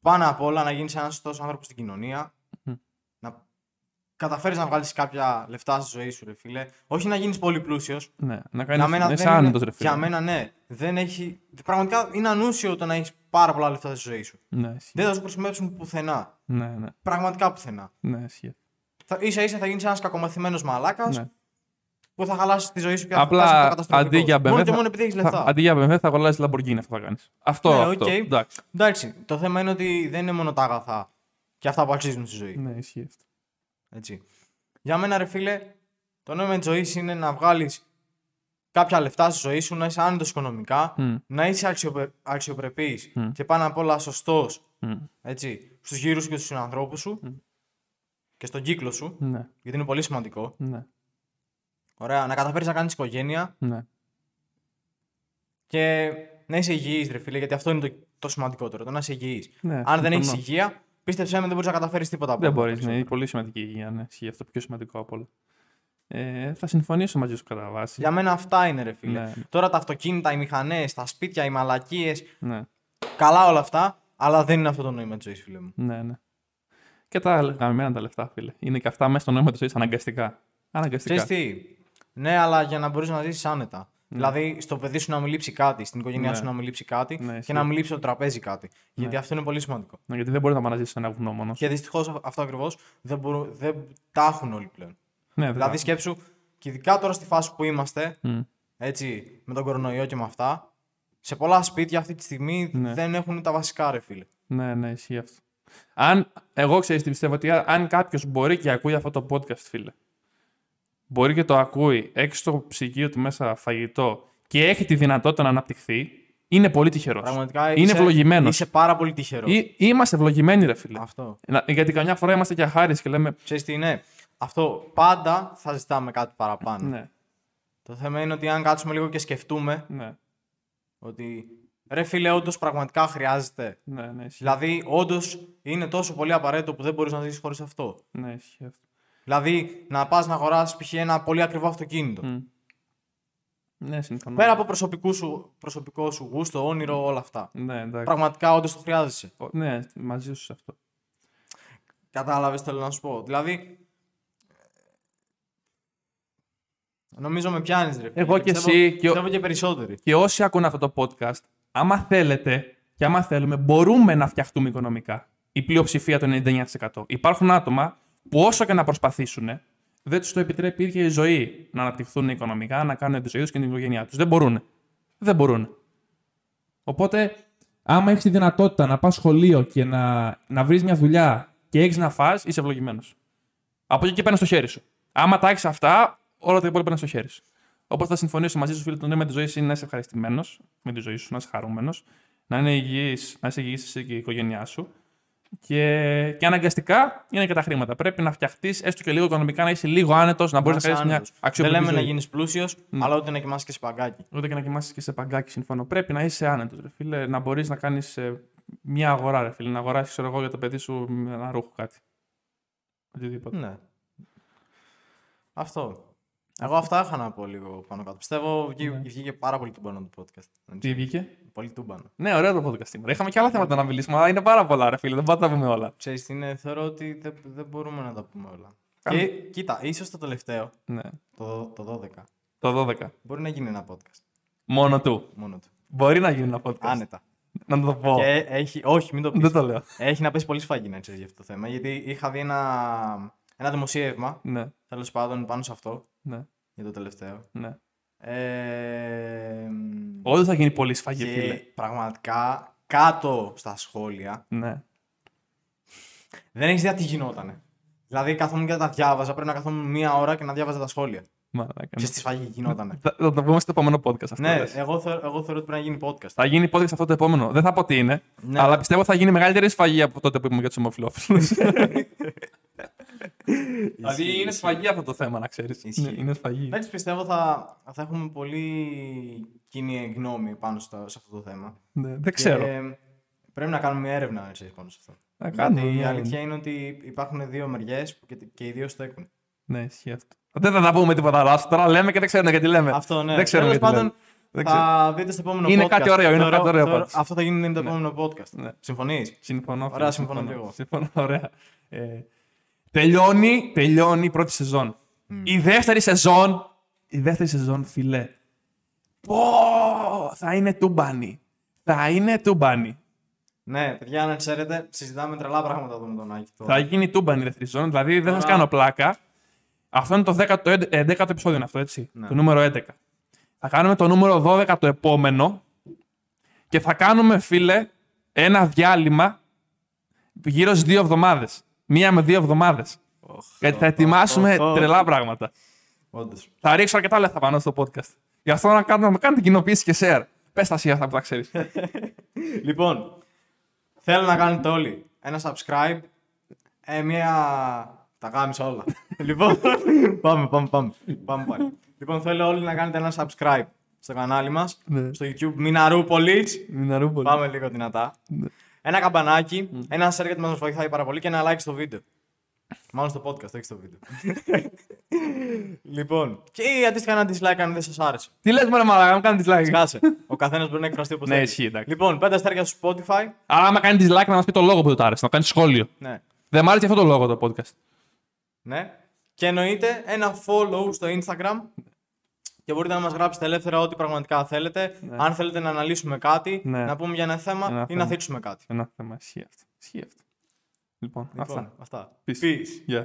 πάνω απ' όλα να γίνεις ένας σωστός άνθρωπος στην κοινωνία. Μμ. Να καταφέρεις να βγάλεις κάποια λεφτά στη ζωή σου, ρε φίλε. Όχι να γίνεις πολύ πλούσιος. Ναι, να Για κάνεις... μένα, να είσαι δεν είναι- άνετος, ρε φίλε. για μένα, ναι. Δεν έχει... Πραγματικά είναι ανούσιο το να έχεις πάρα πολλά λεφτά στη ζωή σου. Ναι, ισχύει. Δεν θα σου χρησιμεύσουν πουθενά. Ναι, ναι, Πραγματικά πουθενά. ναι, ισχύει. Θα, ίσα ίσα θα γίνεις ένας κακομαθημένος μαλάκας Ναι. που θα χαλάσεις τη ζωή σου και θα Απλά, φτάσει στο καταστροφικό. αντί για Μόνο BMW και θα- μόνο επειδή έχεις Θα, λεφτά. αντί για BMW θα αγοράσει Lamborghini αυτό θα κάνεις. Αυτό, Ναι, αυτό. οκ. Εντάξει. Εντάξει, το θέμα είναι ότι δεν είναι μόνο τα αγαθά και αυτά που αξίζουν στη ζωή. Ναι, ισχύει αυτό. Έτσι. Για μένα, ρε φίλε, το νόημα της ζωής είναι να βγάλεις κάποια λεφτά στη ζωή σου, να είσαι άνετος οικονομικά, Μμ, να είσαι αξιοπε... αξιοπρεπής Μμ. και πάνω απ' όλα σωστός μμ, έτσι, στους γύρω σου και στους συνανθρώπους σου Μμ. Και στον κύκλο σου, Ναι, γιατί είναι πολύ σημαντικό. ναι, Ωραία, να καταφέρεις να κάνεις οικογένεια ναι. και να είσαι υγιής, ρε φίλε, γιατί αυτό είναι το, το σημαντικότερο, το να είσαι υγιής. ναι Αν δεν συμφωνώ. έχεις υγεία, πίστεψέ με, δεν μπορείς να καταφέρεις τίποτα από Δεν όλα μπορείς, αυτά ναι, είναι περισσότερα. πολύ σημαντική η υγεία. Ναι, ισχύει αυτό πιο σημαντικό από όλα. Ε, θα συμφωνήσω μαζί σου κατά βάση. Για μένα αυτά είναι, ρε φίλε. Ναι. Τώρα τα αυτοκίνητα, οι μηχανές, τα σπίτια, οι μαλακίες, Ναι, καλά όλα αυτά, αλλά δεν είναι αυτό το νόημα της ζωής, φίλε μου. ναι, ναι. Και τα γαμμένα τα λεφτά, φίλε. Είναι και αυτά μέσα στο νόημα της ζωής αναγκαστικά. Αναγκαστικά. Ξέρεις τι, ναι, αλλά για να μπορείς να ζήσεις άνετα. Δηλαδή, στο παιδί σου να μην λείψει κάτι, στην οικογένειά Ναι. σου να μην λείψει κάτι Ναι, και ισχύει. να μην λείψει το τραπέζι κάτι. Γιατί αυτό είναι πολύ σημαντικό. Ναι, γιατί δεν μπορεί να παναζήσει ένα βουνό μόνος. Και δυστυχώς αυτό ακριβώς δεν, μπορούν- δεν τα έχουν όλοι πλέον. Ναι, Δηλαδή, σκέψου, και ειδικά τώρα στη φάση που είμαστε, Μμ. έτσι, με τον κορονοϊό και με αυτά, σε πολλά σπίτια αυτή τη στιγμή Ναι. δεν έχουν τα βασικά, ρε φίλε. Ναι, ναι, ισχύει αυτό. Αν, εγώ ξέρεις τι πιστεύω, ότι αν κάποιος μπορεί και ακούει αυτό το podcast, φίλε, μπορεί και το ακούει, έχει στο ψυγείο του μέσα φαγητό και έχει τη δυνατότητα να αναπτυχθεί, είναι πολύ τυχερός. Πραγματικά Είναι είσαι, ευλογημένος. Είσαι πάρα πολύ τυχερός. Ή, είμαστε ευλογημένοι, ρε φίλε. Αυτό. Να- Γιατί καμιά φορά είμαστε και αχάριστοι και λέμε. Ξέρεις τι είναι; Αυτό πάντα θα ζητάμε κάτι παραπάνω. Ναι, Το θέμα είναι ότι αν κάτσουμε λίγο και σκεφτούμε ναι, ότι ρε φίλε, όντως πραγματικά χρειάζεται. ναι, ναι, ισχύει. Δηλαδή, όντως είναι τόσο πολύ απαραίτητο που δεν μπορείς να ζήσει χωρίς αυτό. Ναι, ισχύει αυτό. Δηλαδή, να πας να αγοράσει π.χ. ένα πολύ ακριβό αυτοκίνητο. Μμ. Ναι, συμφωνώ. Πέρα από προσωπικού σου, προσωπικό σου γούστο, όνειρο, όλα αυτά. Ναι, εντάξει. Πραγματικά όντως το χρειάζεσαι. Ο- Ναι, μαζί σου σε αυτό. Κατάλαβες, θέλω να σου πω. Δηλαδή. Νομίζω με πιάνεις, ρε. φίλε. Εγώ και πιστεύω- εσύ και ο- Πιστεύω και περισσότεροι. Και όσοι ακούν αυτό το podcast, άμα θέλετε και άμα θέλουμε, μπορούμε να φτιαχτούμε οικονομικά. Η πλειοψηφία το 99%. Υπάρχουν άτομα που όσο και να προσπαθήσουν, δεν τους το επιτρέπει η ίδια η ζωή να αναπτυχθούν οικονομικά, να κάνουν τη ζωή τους και την οικογένειά τους. Δεν μπορούν. Δεν μπορούν. Οπότε, άμα έχεις τη δυνατότητα να πας σχολείο και να, να βρεις μια δουλειά και έχεις να φας, είσαι ευλογημένος. Από εκεί και παίρνει στο χέρι σου. Άμα τα έχεις αυτά, όλα τα υπόλοιπα είναι στο χέρι σου. Οπότε θα συμφωνήσω μαζί σου, φίλε, το νόημα της ζωής είναι να είσαι ευχαριστημένος με τη ζωή σου, να είσαι χαρούμενος, να, είναι υγιής, να είσαι υγιής εσύ και η οικογένειά σου Και, και αναγκαστικά είναι και τα χρήματα. Πρέπει να φτιαχτείς έστω και λίγο οικονομικά, να είσαι λίγο άνετος, να μπορείς να είσαι κάνεις μια άνετος. Δεν αξιοπρεπή λέμε να ζωή. γίνεις πλούσιος, αλλά ούτε να κοιμάσαι και σε παγκάκι. Ούτε και να κοιμάσαι και σε παγκάκι, συμφωνώ. Πρέπει να είσαι άνετος, ρε φίλε, να μπορείς να κάνεις μια αγορά, ρε φίλε. Να αγοράσεις, ξέρω εγώ, για το παιδί σου ένα ρούχο κάτι. Οτιδήποτε. Ναι. Αυτό. Εγώ αυτά είχα να πω λίγο πάνω κάτω. Πιστεύω βγή- Ναι. βγήκε πάρα πολύ τούμπανο το podcast. Τι βγήκε; Πολύ τούμπανο. Ναι, ωραίο το podcast σήμερα. Είχαμε και άλλα θέματα να μιλήσουμε, αλλά είναι πάρα πολλά, ρε φίλε. Δεν πάτε να τα πούμε όλα. Ξέρεις τι είναι, θεωρώ ότι δεν, δεν μπορούμε να τα πούμε όλα. Κάνε. Και κοίτα, ίσως το τελευταίο, Ναι. το, το 12, Το 12. μπορεί να γίνει ένα podcast. Μόνο του. Μόνο του. Μπορεί να γίνει ένα podcast. Άνετα. Να το πω. Και έχει, όχι, μην το πεις. Δεν το λέω. Έχει να πέσει πολύ σφαγή να ξέρεις για αυτό το θέμα. Γιατί είχα δει ένα, ένα δημοσίευμα, Ναι, τέλος πάντων, πάνω σε αυτό, ναι, για το τελευταίο. ναι. Ε, Όντω θα γίνει πολύ σφαγή, και φίλε. πραγματικά κάτω στα σχόλια Ναι. δεν έχεις ιδέα τι γινότανε. Δηλαδή καθόμουν και τα διάβαζα, πρέπει να καθόμουν μία ώρα και να διάβαζα τα σχόλια. Μαλάκα. Ξέρεις τι σφαγή γινότανε. Θα, θα το πούμε στο επόμενο podcast αυτό. ναι, λες. εγώ, θεωρώ, εγώ θεωρώ ότι πρέπει να γίνει podcast. Θα γίνει podcast αυτό το επόμενο. Δεν θα πω τι είναι, Ναι. αλλά πιστεύω θα γίνει μεγαλύτερη σφαγή από τότε που είπαμε για τους ομοφυλόφιλους. δηλαδή Ισχύει, είναι ισχύει. σφαγή αυτό το θέμα, να ξέρεις. Ισχύει. Είναι, είναι σφαγή. Εντάξει, πιστεύω θα, θα έχουμε πολύ κοινή γνώμη πάνω στο, σε αυτό το θέμα. Ναι, δεν ξέρω. Και πρέπει να κάνουμε μια έρευνα να ξέρεις, πάνω σε αυτό. Θα κάνουμε Γιατί η μια αλήθεια είναι ότι υπάρχουν δύο μεριές και, και οι δύο στέκουν. Ναι, ισχύει αυτό. Δεν θα τα πούμε τίποτα άλλο. Τώρα λέμε και δεν ξέρουν γιατί λέμε. Αυτό ναι. Δεν ξέρουμε Τέλος γιατί πάντων, λέμε. Δεν θα δείτε στο επόμενο Είναι podcast. κάτι ωραίο, είναι κάτι ωραίο πάντως. αυτό θα γίνει το επόμενο podcast. Ναι. Συμφωνείς; Συμφωνώ. Ωραία, φίλε, συμφωνώ κι εγώ. Συμφωνώ, ωραία. Ε, τελειώνει, τελειώνει η πρώτη σεζόν. Η δεύτερη σεζόν, η δεύτερη σεζόν, φιλέ. Πω, θα είναι τούμπανι. Θα είναι τούμπανι. Ναι, παιδιά, να ξέρετε, συζητάμε τρελά πράγματα εδώ με τον Άκη. τώρα. Θα γίνει τούμπανι η δεύτερη σεζόν. Δηλαδή δεν θα σας Τώρα- κάνω πλάκα. Αυτό είναι το 10ο, 11ο επεισόδιο, είναι αυτό έτσι. Ναι. Το νούμερο 11. Θα κάνουμε το νούμερο 12 το επόμενο. Και θα κάνουμε, φίλε, ένα διάλειμμα γύρω στις δύο εβδομάδες. Μία με δύο εβδομάδες. Οχ, Γιατί θα οχ, ετοιμάσουμε οχ, οχ. τρελά πράγματα. Όντως. Θα ρίξω αρκετά λεφτά πάνω στο podcast. Γι' αυτό να κάνετε, να κάνετε κοινοποίηση και share. Πες τα εσύ αυτά που τα ξέρεις. Λοιπόν, θέλω να κάνετε όλοι ένα subscribe, ε, μια... Τα γάμισα όλα. λοιπόν, πάμε, πάμε, πάμε. πάμε πάλι. λοιπόν, θέλω όλοι να κάνετε ένα subscribe στο κανάλι μας, Ναι. στο YouTube Μιναρούπολης. Μιναρούπολη. Πάμε λίγο δυνατά. Ναι. Ένα καμπανάκι, ένα share γιατί μας βοηθάει πάρα πολύ και ένα like στο βίντεο. Μάλλον στο podcast, όχι στο βίντεο. λοιπόν, και αντίστοιχα ένα dislike αν δεν σας άρεσε. Τι λες, Μωρέ Μαλάκα, μου κάνεις dislike. Σκάσε. Ο καθένας μπορεί να εκφραστεί όπως Ναι, θέλει. ισχύει, εντάξει. Λοιπόν, πέντε αστέρια στο Spotify. Αλλά άμα κάνεις dislike να μας πει το λόγο που δεν του άρεσε, να κάνεις σχόλιο. Ναι. Δεν μ' άρεσε αυτό το λόγο το podcast. ναι. Και εννοείται ένα follow στο Instagram. Και μπορείτε να μας γράψετε ελεύθερα ό,τι πραγματικά θέλετε. Αν θέλετε να αναλύσουμε κάτι, Ναι. να πούμε για ένα θέμα Ένα ή θέμα. να θίξουμε κάτι. Ένα θέμα. Ισχύει αυτό. Ισχύει αυτό. Λοιπόν, Λοιπόν, αυτά. αυτά. Peace. Peace. Yeah.